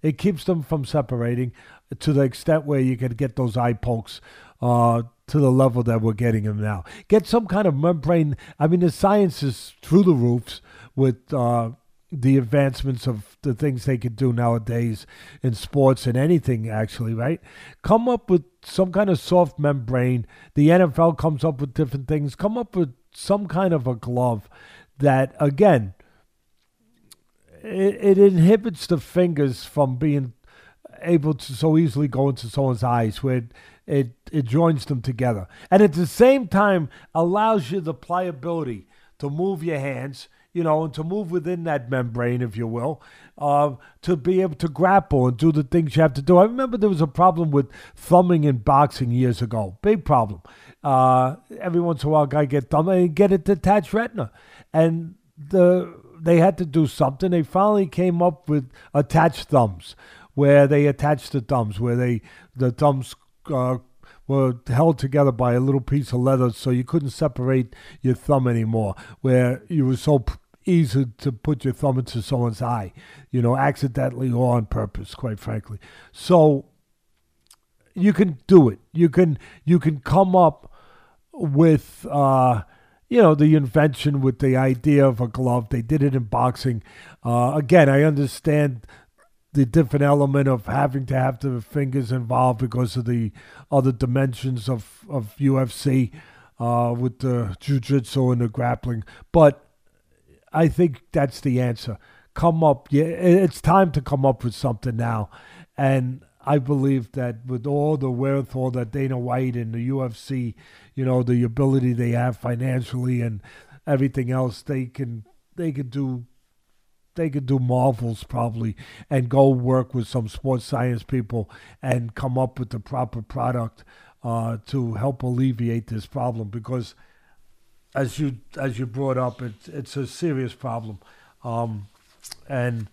It keeps them from separating to the extent where you can get those eye pokes uh, to the level that we're getting them now. Get some kind of membrane. I mean, the science is through the roofs with uh, the advancements of the things they can do nowadays in sports and anything, actually, right? Come up with some kind of soft membrane. The NFL comes up with different things. Come up with some kind of a glove that, again, it, it inhibits the fingers from being able to so easily go into someone's eyes where it, it, it joins them together. And at the same time, allows you the pliability to move your hands, you know, and to move within that membrane, if you will, uh, to be able to grapple and do the things you have to do. I remember there was a problem with thumbing in boxing years ago. Big problem. Uh, every once in a while, a guy get thumb and get a detached retina. And the they had to do something. They finally came up with attached thumbs, where they attached the thumbs, where they the thumbs uh, were held together by a little piece of leather, so you couldn't separate your thumb anymore. Where you were so p- easy to put your thumb into someone's eye, you know, accidentally or on purpose, quite frankly. So you can do it. You can you can come up with. Uh, you know, the invention with the idea of a glove. They did it in boxing. Uh, again, I understand the different element of having to have the fingers involved because of the other dimensions of, of UFC uh, with the jiu-jitsu and the grappling. But I think that's the answer. Come up. Yeah, it's time to come up with something now. And I believe that with all the wherewithal that Dana White and the UFC, you know, the ability they have financially and everything else, they can they could do they could do marvels probably and go work with some sports science people and come up with the proper product uh, to help alleviate this problem because as you as you brought up it's it's a serious problem um, and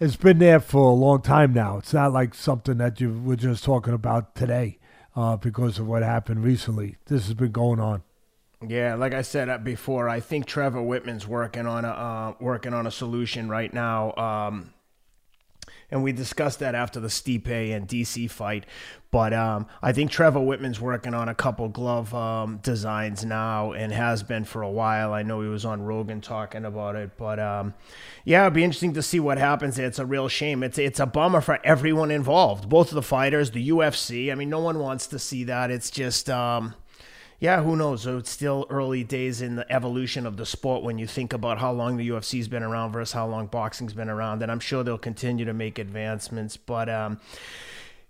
it's been there for a long time now. It's not like something that you were just talking about today uh, because of what happened recently. This has been going on. Yeah, like I said uh, before, I think Trevor Wittman's working on a uh, working on a solution right now. Um, and we discussed that after the Stipe and DC fight. But um, I think Trevor Wittman's working on a couple glove um, designs now and has been for a while. I know he was on Rogan talking about it. But um, yeah, it'd be interesting to see what happens. It's a real shame. It's it's a bummer for everyone involved, both of the fighters, the UFC. I mean, no one wants to see that. It's just um, yeah, who knows? It's still early days in the evolution of the sport when you think about how long the UFC's been around versus how long boxing's been around. And I'm sure they'll continue to make advancements. But um,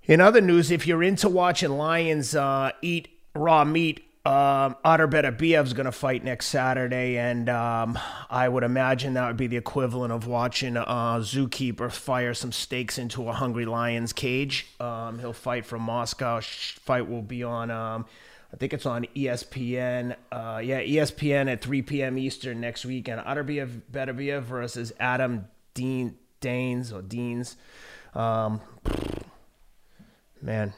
in other news, if you're into watching lions uh, eat raw meat, um, Artur Beterbiev going to fight next Saturday, and um, I would imagine that would be the equivalent of watching a zookeeper fire some steaks into a hungry lion's cage. Um, he'll fight from Moscow. Fight will be on um, I think it's on ESPN. Uh, yeah, ESPN at 3 p.m. Eastern next week. And Ottarbiev Beterbiev versus Adam Dean Danes or Deans. Um, man,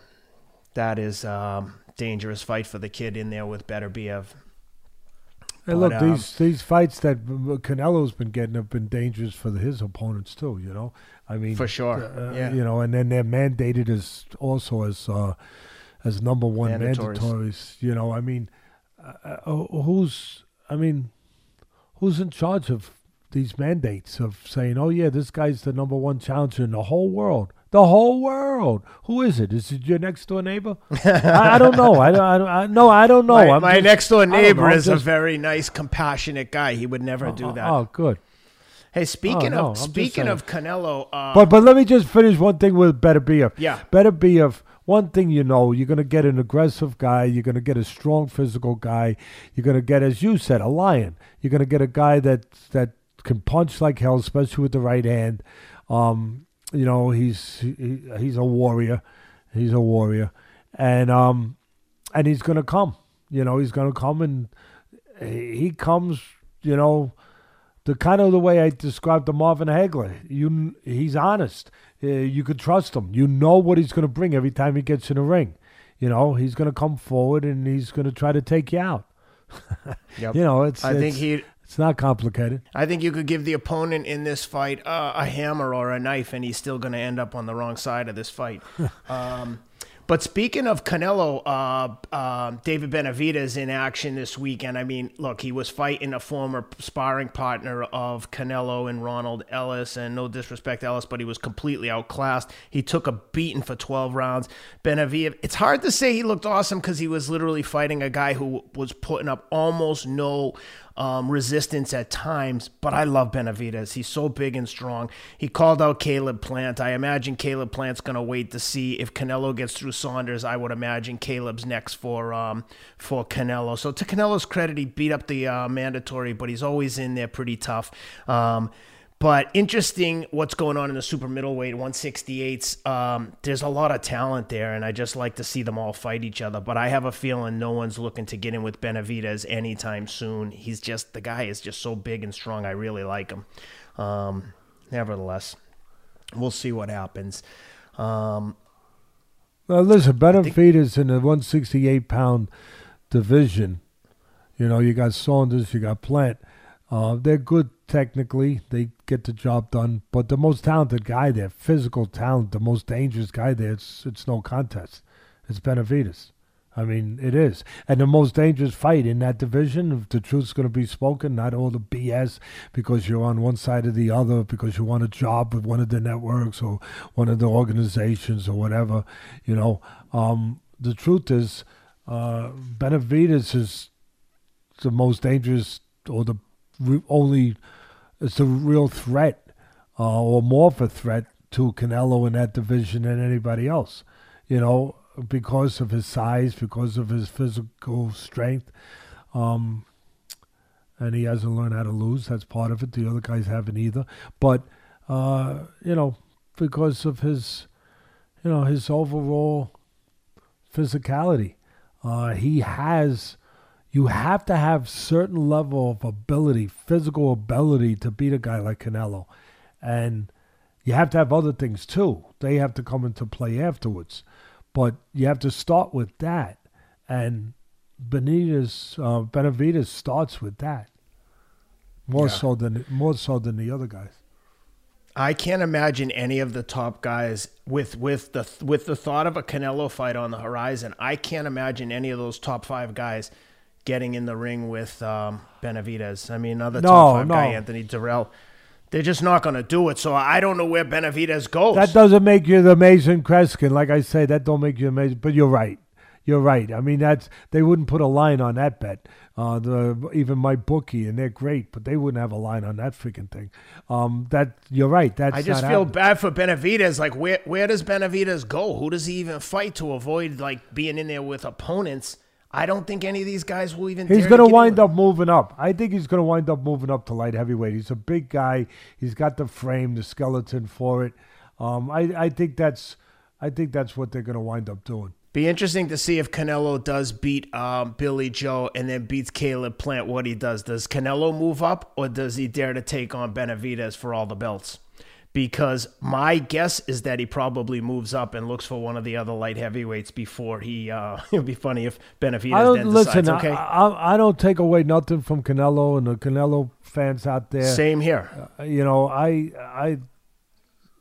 that is um, dangerous fight for the kid in there with Beterbiev. Hey, look, um, these these fights that Canelo's been getting have been dangerous for his opponents too. You know, I mean, for sure, uh, yeah. You know, and then they're mandated as also as uh, as number one mandatories. mandatories. You know, I mean, uh, uh, who's I mean, who's in charge of these mandates of saying, "Oh yeah, this guy's the number one challenger in the whole world." The whole world. Who is it? Is it your next door neighbor? I, I, don't know. I, don't I, I no, I don't know. My, my just, next door neighbor is just, a very nice, compassionate guy. He would never oh, do that. Oh, good. Hey, speaking oh, no, of speaking of Canelo, uh, but but let me just finish one thing with Beterbiev. Yeah, Beterbiev one thing you know, you're going to get an aggressive guy, you're going to get a strong physical guy, you're going to get, as you said, a lion. You're going to get a guy that that can punch like hell, especially with the right hand. Um, you know, he's he, he's a warrior. He's a warrior, and um, and he's going to come. You know, he's going to come, and he comes. You know, the kind of the way I described the Marvin Hagler. You, he's honest. Uh, you could trust him. You know what he's going to bring every time he gets in a ring. You know, he's going to come forward and he's going to try to take you out. Yep. You know, it's. I it's, think he. It's not complicated. I think you could give the opponent in this fight uh, a hammer or a knife, and he's still going to end up on the wrong side of this fight. um, but speaking of Canelo, uh, uh, David Benavidez in action this weekend. I mean, look, he was fighting a former sparring partner of Canelo and Ronald Ellis, and no disrespect Ellis, but he was completely outclassed. He took a beating for 12 rounds. Benavidez, it's hard to say he looked awesome because he was literally fighting a guy who was putting up almost no um, resistance at times, but I love Benavidez. He's so big and strong. He called out Caleb Plant. I imagine Caleb Plant's going to wait to see if Canelo gets through Saunders. I would imagine Caleb's next for um, for Canelo. So to Canelo's credit, he beat up the uh, mandatory, but he's always in there pretty tough. Um, but interesting what's going on in the super middleweight 168s. Um, there's a lot of talent there, and I just like to see them all fight each other. But I have a feeling no one's looking to get in with Benavidez anytime soon. He's just the guy is just so big and strong. I really like him. Um, nevertheless, we'll see what happens. Um, Well, listen, Benavidez in the 168 pound division. You know, you got Saunders, you got Plant. Uh, they're good technically. They get the job done. But the most talented guy there, physical talent, the most dangerous guy there, it's, it's no contest. It's Benavidez. I mean, it is. And the most dangerous fight in that division, if the truth's going to be spoken, not all the BS because you're on one side or the other, because you want a job with one of the networks or one of the organizations or whatever, you know. Um, the truth is, uh, Benavidez is the most dangerous or the only, it's a real threat uh, or more of a threat to Canelo in that division than anybody else. You know, because of his size, because of his physical strength. Um, and he hasn't learned how to lose. That's part of it. The other guys haven't either. But, uh, you know, because of his, you know, his overall physicality. Uh, he has, you have to have certain level of ability, physical ability to beat a guy like Canelo. And you have to have other things too. They have to come into play afterwards. But you have to start with that. And Benitez, uh, Benavidez starts with that. More Yeah. so than more so than the other guys. I can't imagine any of the top guys with with the with the thought of a Canelo fight on the horizon. I can't imagine any of those top five guys getting in the ring with um, Benavidez. I mean, another No, top five guy. Anthony Dirrell. They're just not going to do it. So I don't know where Benavidez goes. That doesn't make you the Amazing Kreskin. Like I say, that don't make you amazing. But you're right. You're right. I mean, that's they wouldn't put a line on that bet. Uh, the even MyBookie, and they're great, but they wouldn't have a line on that freaking thing. Um, that you're right. That's I just feel happening. bad for Benavidez. Like, where where does Benavidez go? Who does he even fight to avoid like being in there with opponents? I don't think any of these guys will even. He's going to wind up moving up. I think he's going to wind up moving up to light heavyweight. He's a big guy. He's got the frame, the skeleton for it. Um, I, I think that's, I think that's what they're going to wind up doing. Be interesting to see if Canelo does beat um, Billy Joe and then beats Caleb Plant. What he does? Does Canelo move up, or does he dare to take on Benavidez for all the belts? Because my guess is that he probably moves up and looks for one of the other light heavyweights before he. Uh, it'd be funny if Benavidez I don't then listen. decides, okay, I, I, I don't take away nothing from Canelo and the Canelo fans out there. same here. Uh, you know, I I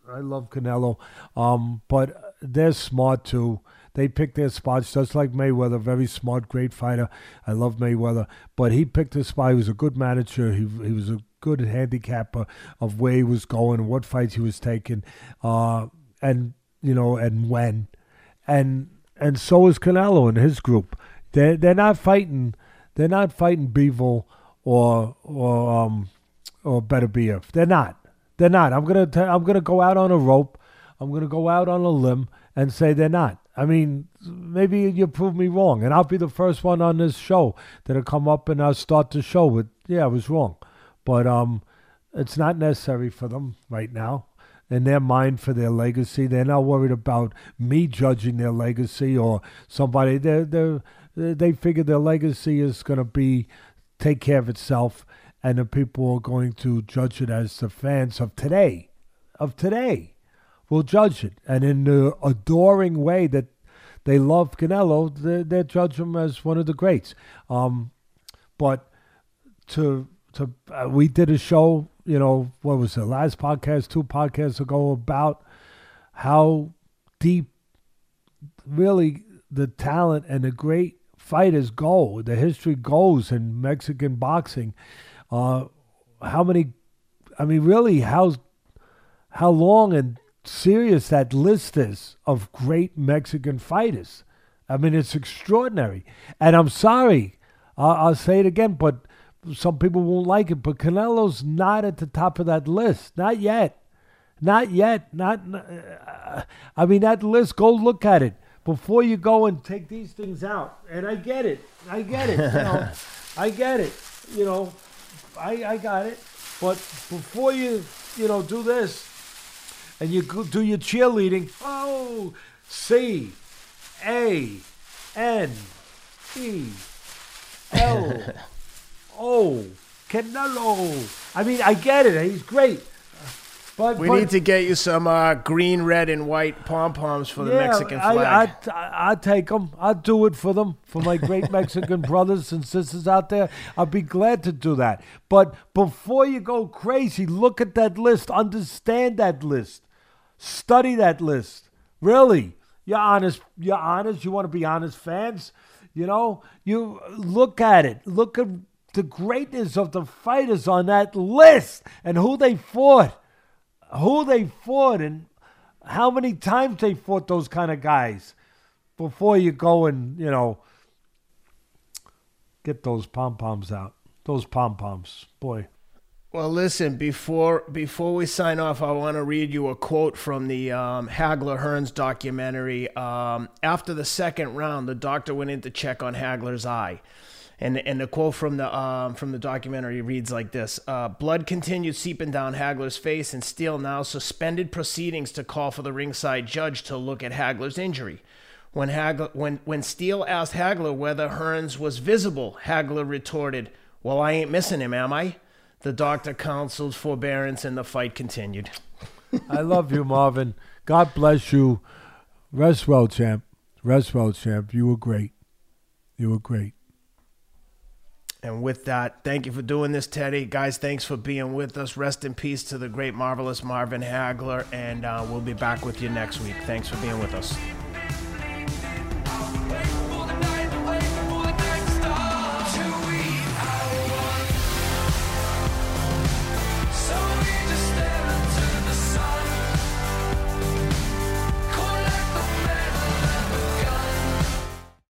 I love Canelo, um, but they're smart too. They pick their spots just like Mayweather, very smart, great fighter. I love Mayweather, but he picked his spot. He was a good manager. He he was a good handicapper of where he was going, what fights he was taking, uh, and you know, and when, and and so is Canelo and his group. They they're not fighting. They're not fighting Bivol or or um or Beterbiev. They're not. They're not. I'm gonna t- I'm gonna go out on a rope. I'm gonna go out on a limb and say they're not. I mean, maybe you prove me wrong, and I'll be the first one on this show that'll come up and I'll start the show with, yeah, I was wrong. But um, it's not necessary for them right now. In their mind for their legacy, they're not worried about me judging their legacy or somebody. They they they figure their legacy is going to be take care of itself, and the people are going to judge it as the fans of today, of today will judge it. And in the adoring way that they love Canelo, they, they judge him as one of the greats. Um, but to to uh, we did a show, you know, what was the last podcast, two podcasts ago, about how deep, really, the talent and the great fighters go, the history goes in Mexican boxing. Uh, how many? I mean, really, how how long and serious that list is of great Mexican fighters. I mean, it's extraordinary. And I'm sorry, I'll, I'll say it again, but some people won't like it. But Canelo's not at the top of that list. Not yet. Not yet. Not. Uh, I mean, that list. Go look at it before you go and take these things out. And I get it. I get it. You know, I get it. You know, I I got it. But before you you know do this, and you do your cheerleading. Oh, C A N E L O Canelo. I mean, I get it. He's great. But, we but, need to get you some uh, green, red, and white pom poms for the yeah, Mexican flag. I, I, I take them. I'd do it for them, for my great Mexican brothers and sisters out there. I'd be glad to do that. But before you go crazy, look at that list. Understand that list. Study that list. Really. You're honest. You're honest. You want to be honest fans. You know, you look at it. Look at the greatness of the fighters on that list and who they fought who they fought and how many times they fought those kind of guys before you go and, you know, get those pom poms out. Those pom poms, boy. Well, listen. Before before we sign off, I want to read you a quote from the um, Hagler Hearns documentary. Um, after the second round, the doctor went in to check on Hagler's eye. And and the quote from the um, from the documentary reads like this: uh, "Blood continued seeping down Hagler's face, and Steele now suspended proceedings to call for the ringside judge to look at Hagler's injury." When Hagler, when when Steele asked Hagler whether Hearns was visible, Hagler retorted, "Well, I ain't missing him, am I?" The doctor counseled forbearance, and the fight continued. I love you, Marvin. God bless you. Rest well, champ. Rest well, champ. You were great. You were great. And with that, thank you for doing this, Teddy. Guys, thanks for being with us. Rest in peace to the great, marvelous Marvin Hagler. And uh, we'll be back with you next week. Thanks for being with us.